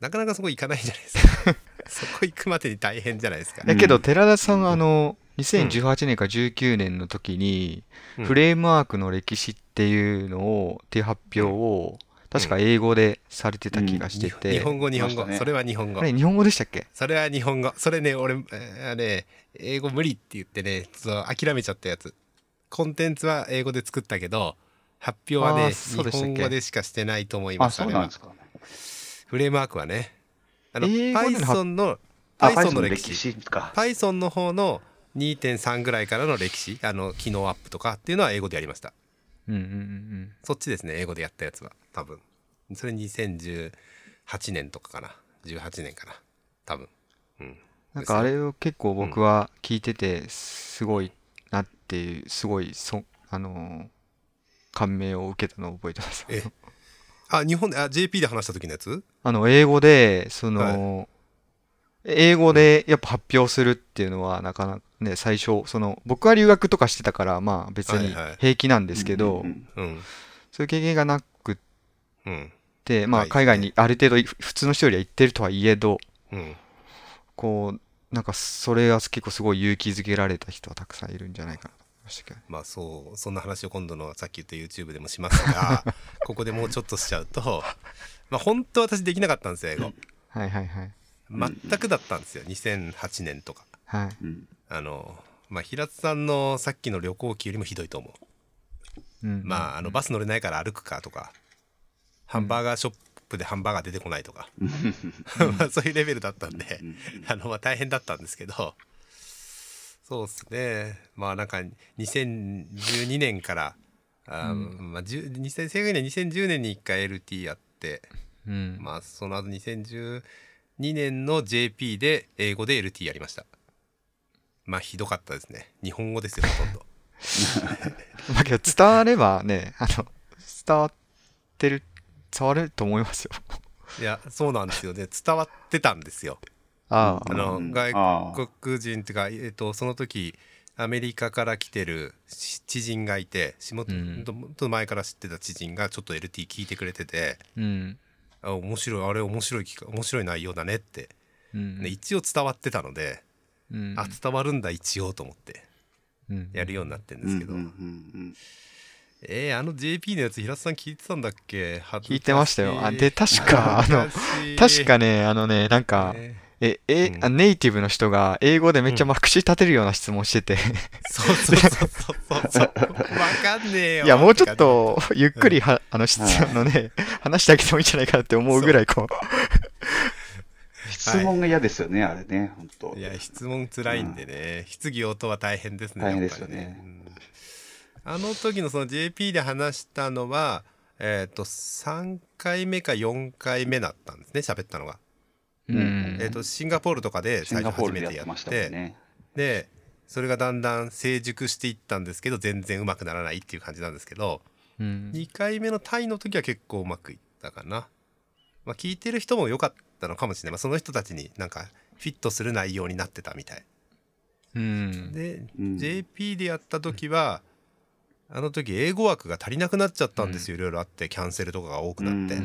なかなかそこ行かないじゃないですか。そこ行くまでに大変じゃないですか、だけど寺田さん、あの2018年か19年の時に、うん。フレームワークの歴史っていうのをっていう発表を確か英語でされてた気がしてて、日本語日本語、それは日本語。あれ日本語でしたっけ？それは日本語。それね俺えーね英語無理って言ってねそう諦めちゃったやつ。コンテンツは英語で作ったけど発表はあね日本語でしかしてないと思いまあ、すそうなんですか。フレームワークはねあの英語での発 Python のあ、Python のの歴史。Python の方の2.3ぐらいからの歴史あの機能アップとかっていうのは英語でやりました。うんうんうんそっちですね英語でやったやつは多分。それ2018年とかかな。18年かな。多分。うん。なんかあれを結構僕は聞いててすごいなっていうすごいそあのー感銘を受けたのを覚えてます。えあ日本であ JP で話した時のやつ？あの英語でその、英語でやっぱ発表するっていうのはなかなかね最初その僕は留学とかしてたからまあ別にはいはい。平気なんですけど、そういう経験がなくうん。てまはい。あ海外にある程度い普通の人よりは行ってるとはいえどうん。こうなんかそれが結構すごい勇気づけられた人はたくさんいるんじゃないかなまあそうそんな話を今度のさっき言った YouTube でもしますが ここでもうちょっとしちゃうとまあ本当私できなかったんですよ英語。はいはいはい。全くだったんですよ2008年とか。はい。うん。あのまあ平津さんのさっきの旅行記よりもひどいと思う。うんまああのバス乗れないから歩くかとかハンバーガーショップでハンバーガー出てこないとか。まあそういうレベルだったんであのまあ大変だったんですけどそうですね。まあなんか2012年からあ、まあ、10 2000正確には2010年に1回 LT やってうん。まあその後2012年の JP で英語で LT やりました。まあひどかったですね。日本語ですよほとんど。まあけど伝わればねあの伝わってる伝わると思いますよ。いやそうなんですよね。伝わってたんですよああ。あの、うん。外あ国人っていうか、えっと、その時アメリカから来てるし知人がいてしもっと前から知ってた知人がちょっと LT 聞いてくれててうん。あ面白いあれ面白い面白い内容だねって、うん。ね一応伝わってたので、うん。あ伝わるんだ一応と思ってうん。やるようになってるんですけど、えーあの JP のやつ平津さん聞いてたんだっけ？聞いてましたよ。あで確かあの確かねあのねなんかねええうん。あネイティブの人が英語でめっちゃまくし立てるような質問してて。そうそうそうそうそう。そうわかんねえよ。いやもうちょっとゆっくりはあの質問のね話してあげてもいいんじゃないかなって思うぐらいこう。質問が嫌ですよね、あれね、本当。いや質問つらいんでね、質疑応答は大変ですね大変ですよやっぱりね。うん。あの時のその JP で話したのはえっ、と3回目か4回目だったんですね喋ったのが、うん。えっ、とシンガポールとかで最初初めてやっって。ね。でそれがだんだん成熟していったんですけど全然うまくならないっていう感じなんですけどうん。2回目のタイの時は結構うまくいったかな、まあ、聞いてる人も良かったのかもしれない、まあ、その人たちになんかフィットする内容になってたみたい。うん。で、うん。JP でやった時はあの時英語枠が足りなくなっちゃったんですよ、いろいろあってキャンセルとかが多くなって、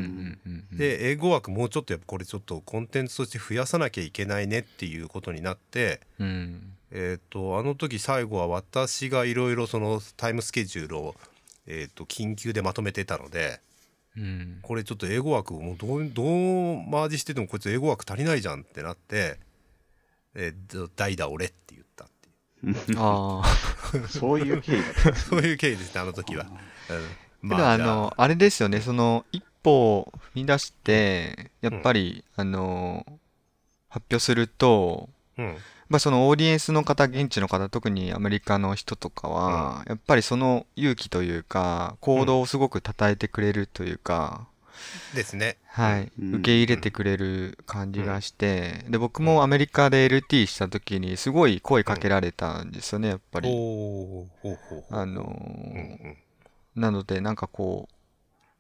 で英語枠もうちょっとやっぱこれちょっとコンテンツとして増やさなきゃいけないねっていうことになってうん。えっ、とあの時最後は私がいろいろそのタイムスケジュールを、えー、と緊急でまとめてたのでうん。これちょっと英語枠もうどうどうマージしててもこいつ英語枠足りないじゃんってなって、えー、代打俺ってああ そういう経緯。だった。そういう経緯ですねあの時は。うん。けどあのあれですよね。その一歩踏み出してやっぱり、あの発表すると、うん。まあ、そのオーディエンスの方現地の方特にアメリカの人とかは、やっぱりその勇気というか行動をすごく称えてくれるというか、ですね。はい、うん。受け入れてくれる感じがして、で僕もアメリカで LT した時にすごい声かけられたんですよねやっぱり。おおほうほうほう。あのーうんうん。なのでなんかこう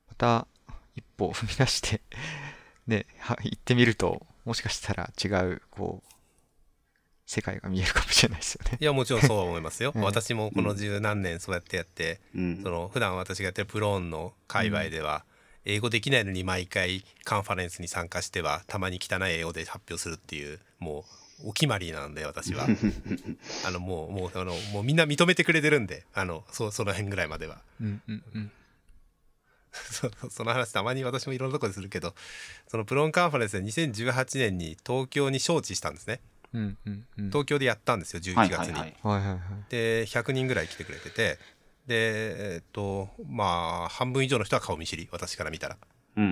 また一歩踏み出して ねは行ってみるともしかしたら違うこう世界が見えるかもしれないですよね。いやもちろんそうは思いますよ、う ん私もこの十何年そうやってやって、うん。その普段私がやってるプローンの界隈では、英語できないのに毎回カンファレンスに参加してはたまに汚い英語で発表するっていうもうお決まりなんで私は。あのもうもうあのもうみんな認めてくれてるんであのそその辺ぐらいまでは。うんうんうん。そその話たまに私もいろんなとこでするけどそのプローンカンファレンスで2018年に東京に招致したんですね。うんうんうん。東京でやったんですよ11はい月に。はい。はいはいで100人ぐらい来てくれててでえっとまあ半分以上の人は顔見知り私から見たら、うん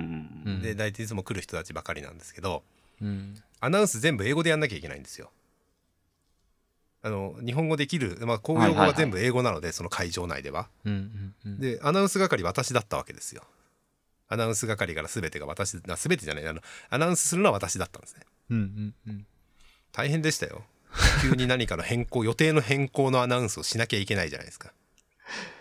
うんうん。で大体いつも来る人たちばかりなんですけどうん。アナウンス全部英語でやんなきゃいけないんですよ。あの日本語できる、まあ、公用語は全部英語なので、その会場内では。うんうんうん。でアナウンス係私だったわけですよ。アナウンス係から全てが私あ全てじゃない。あのアナウンスするのは私だったんですね。うんうんうん。大変でしたよ。急に何かの変更 予定の変更のアナウンスをしなきゃいけないじゃないですか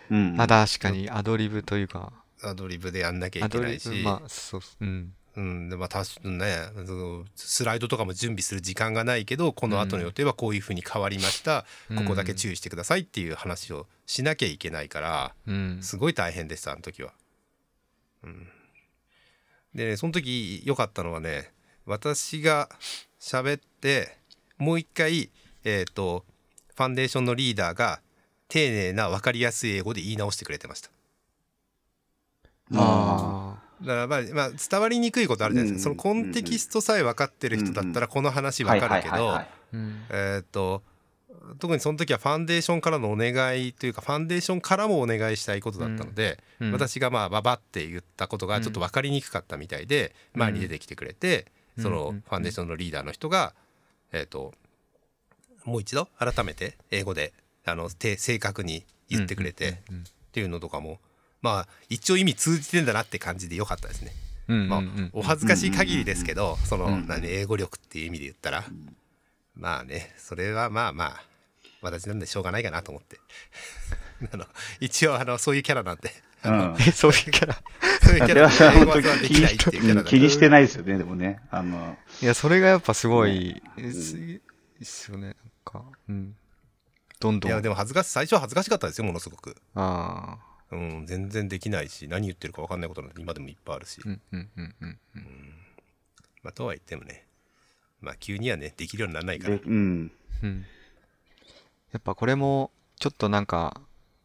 うんうん。あ確かにアドリブというか。アドリブでやんなきゃいけないし、ブまあそううん。うんでまあ確かにねそのスライドとかも準備する時間がないけどこの後の予定はこういうふうに変わりました、うん。ここだけ注意してくださいっていう話をしなきゃいけないからうん。すごい大変でしたあの時は。うん、でねその時良かったのはね私が喋ってもう一回えっ、とファンデーションのリーダーが丁寧な分かりやすい英語で言い直してくれてました。あだからまあ、まあ、伝わりにくいことあるじゃないですか、うん。そのコンテキストさえ分かってる人だったらこの話分かるけどえーっと特にその時はファンデーションからのお願いというかファンデーションからもお願いしたいことだったので、うん。私がまあババって言ったことがちょっと分かりにくかったみたいで、うん。前に出てきてくれて、うん。そのうん。ファンデーションのリーダーの人が、えーっともう一度改めて英語であのて正確に言ってくれて、うんっていうのとかもまあ一応意味通じてんだなって感じでよかったですね。まあお恥ずかしい限りですけど、その、うん何英語力っていう意味で言ったら、まあねそれはまあまあ私なんでしょうがないかなと思って。あの一応あのそういうキャラなんで。うん。え そういうキャラ。そういうキャラ寺なんで英語田さん本当はできないっていうキャラ気にしてないですよね、でもね。あの、いやそれがやっぱすごいすいいっすよねなんか。うんどんどん。いやでも恥ずかし最初は恥ずかしかったですよものすごく、ああうん、全然できないし何言ってるか分かんないことなんて今でもいっぱいあるし、うんうんうんうんうん。まあ、とは言ってもねまあ急にはねできるようにならないから。でうん。うん。やっぱこれもちょっとなんか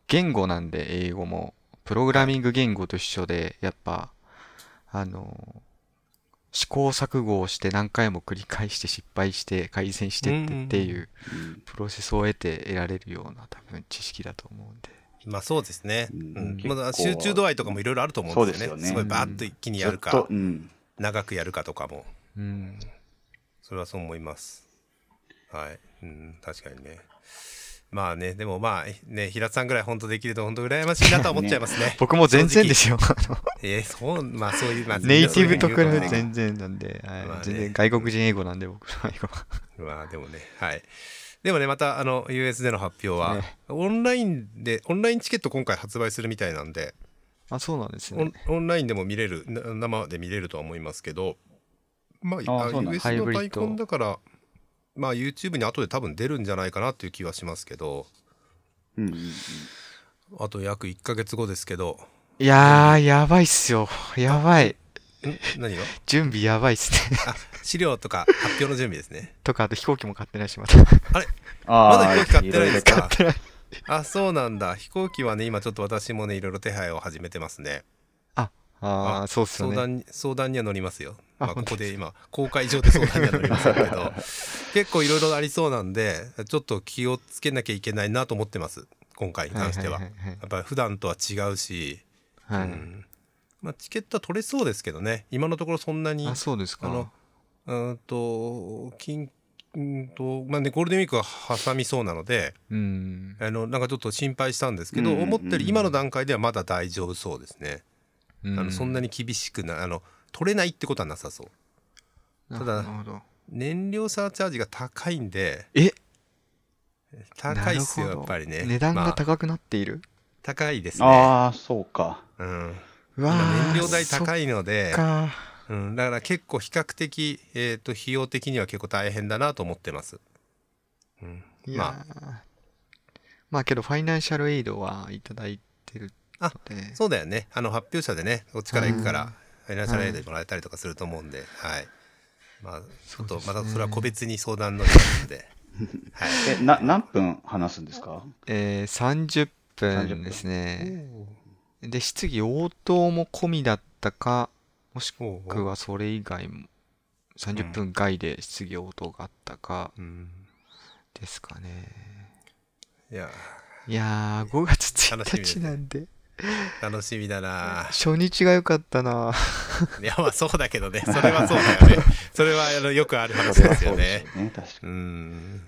言語なんで英語も。プログラミング言語と一緒でやっぱあの試行錯誤をして何回も繰り返して失敗して改善してってっていううんプロセスを得て得られるような多分知識だと思うんで。まあそうですね、ううん。ん結構まあ、集中度合いとかもいろいろあると思うんですよね。すよね。ごいバーッと一気にやるか、ずっとうん。長くやるかとかも。うん。それはそう思います。はい、うん、確かにねまあねでもまあね平田さんぐらい本当できると本当羨ましいなとは思っちゃいますね。僕も全然ですよ。えーそうまあそういう、まあ、ネイティブと比べてそういうふうに言うとね全然なんで、はい。まあね。全然外国人英語なんで僕の英語は まあでもねはい。でもねまたあの US での発表は、ね。オンラインでオンラインチケット今回発売するみたいなんで。あそうなんですね。オンラインでも見れるな生で見れるとは思いますけど。まあああ US の大コンだからまあ YouTube に後で多分出るんじゃないかなっていう気はしますけど。うんうんうん。あと約1ヶ月後ですけど。いやーやばいっすよ。やばい。ん何が？準備やばいっすね。あ資料とか発表の準備ですね。とかあと飛行機も買ってないしまたあまだ飛行機買ってないですか？あそうなんだ。飛行機はね今ちょっと私もねいろいろ手配を始めてますね。ああーそうっすよね。相談に相談には乗りますよ、あまあ、ここで今公開上で相談には乗りませんけど 結構いろいろありそうなんでちょっと気をつけなきゃいけないなと思ってます。今回に関しては,、はいはいはいはい。やっぱり普段とは違うし、はい、うん。まあ、チケットは取れそうですけどね。今のところそんなにあそうですか。あのうんと金うんとまあねゴールデンウィークは挟みそうなのでうん。あのなんかちょっと心配したんですけど、うんうんうん。思ったより今の段階ではまだ大丈夫そうですね、うあのそんなに厳しくなあの取れないってことはなさそう。ただ燃料サーチャージが高いんでえ？高いっすよやっぱりね。値段まあ。が高くなっている、高いですね。ああ、そうか。うん。うわ燃料代高いのでうん、だから結構比較的、えー、と費用的には結構大変だなと思ってます。うん、いまやー。まあ。けどファイナンシャルエイドはいただいてるあそうだよね。あの発表者でねこっちから行くから、うんファイナンシャルエイドもらえたりとかすると思うんで、はい。まあちょっとまたそれは個別に相談ので、はい、え、な、何分話すんですか？えー、30 30分分ですね。で質疑応答も込みだったかもしくはそれ以外も30分外で質疑応答があったかうん、ですかね。いやいやー5月1楽しみです日なんで 楽しみだな。初日が良かったな。いやまあそうだけどね。それはそうだよね。それはあのよくある話ですよね。ね、確かうん。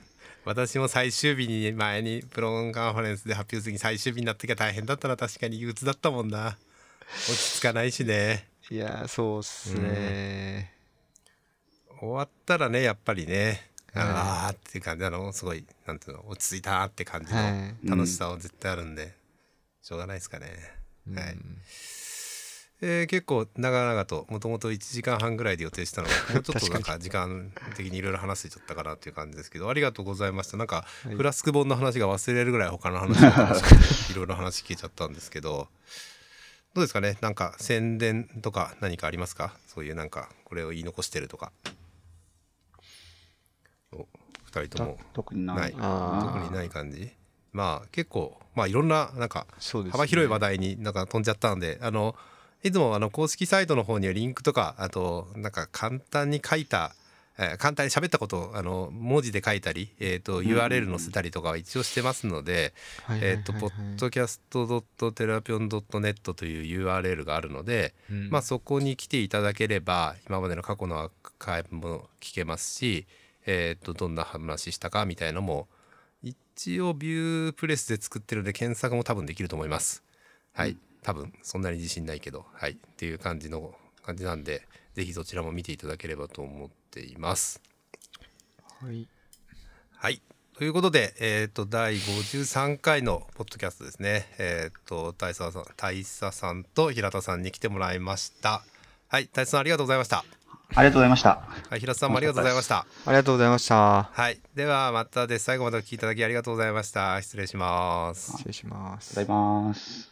私も最終日に前にプロンカンファレンスで発表するに最終日になった時は大変だったな確かに憂鬱だったもんな。落ち着かないしね。いやーそうっすね。終わったらねやっぱりねああーっていう感じあのすごいなんていうの落ち着いたって感じはのい楽しさは絶対あるんで、しょうがないですかね、はい。うんえー結構長々ともともと1時間半ぐらいで予定したのが もうちょっとなんか時間的にいろいろ話せちゃったかなっていう感じですけどありがとうございました。なんかはい。フラスク本の話が忘れるぐらい他の話 いろいろ話聞けちゃったんですけどどうですかね？なんか宣伝とか何かありますか？そういうなんかこれを言い残してるとか。お二人とにも。特にない。特にない感じ？まあ結構まあいろんななんか幅広い話題になんか飛んじゃったんであのいつもあの公式サイトの方にはリンクとかあとなんか簡単に書いた、えー簡単に喋ったことをあの文字で書いたり、えー、と URL 載せたりとかは一応してますので、えっ、と、ポッドキャストテラピョン .net という URL があるので、うん。まあそこに来ていただければ今までの過去のアーカイブも聞けますし、えー、とどんな話したかみたいのも一応ビュープレスで作ってるので検索も多分できると思います。はい、多分そんなに自信ないけど、はい、っていう感じの感じなんで、ぜひそちらも見ていただければと思っています。はいはい。ということで、えっ、と、第53回のポッドキャストですね。えっ、と、大佐さん、大佐さんと平田さんに来てもらいました。はい、大佐さんありがとうございました。ありがとうございました。はい、平田さんもありがとうございました。ありがとうございましたはい、ではまたです。最後までお聞きいただきありがとうございました。失礼します。失礼しますございます。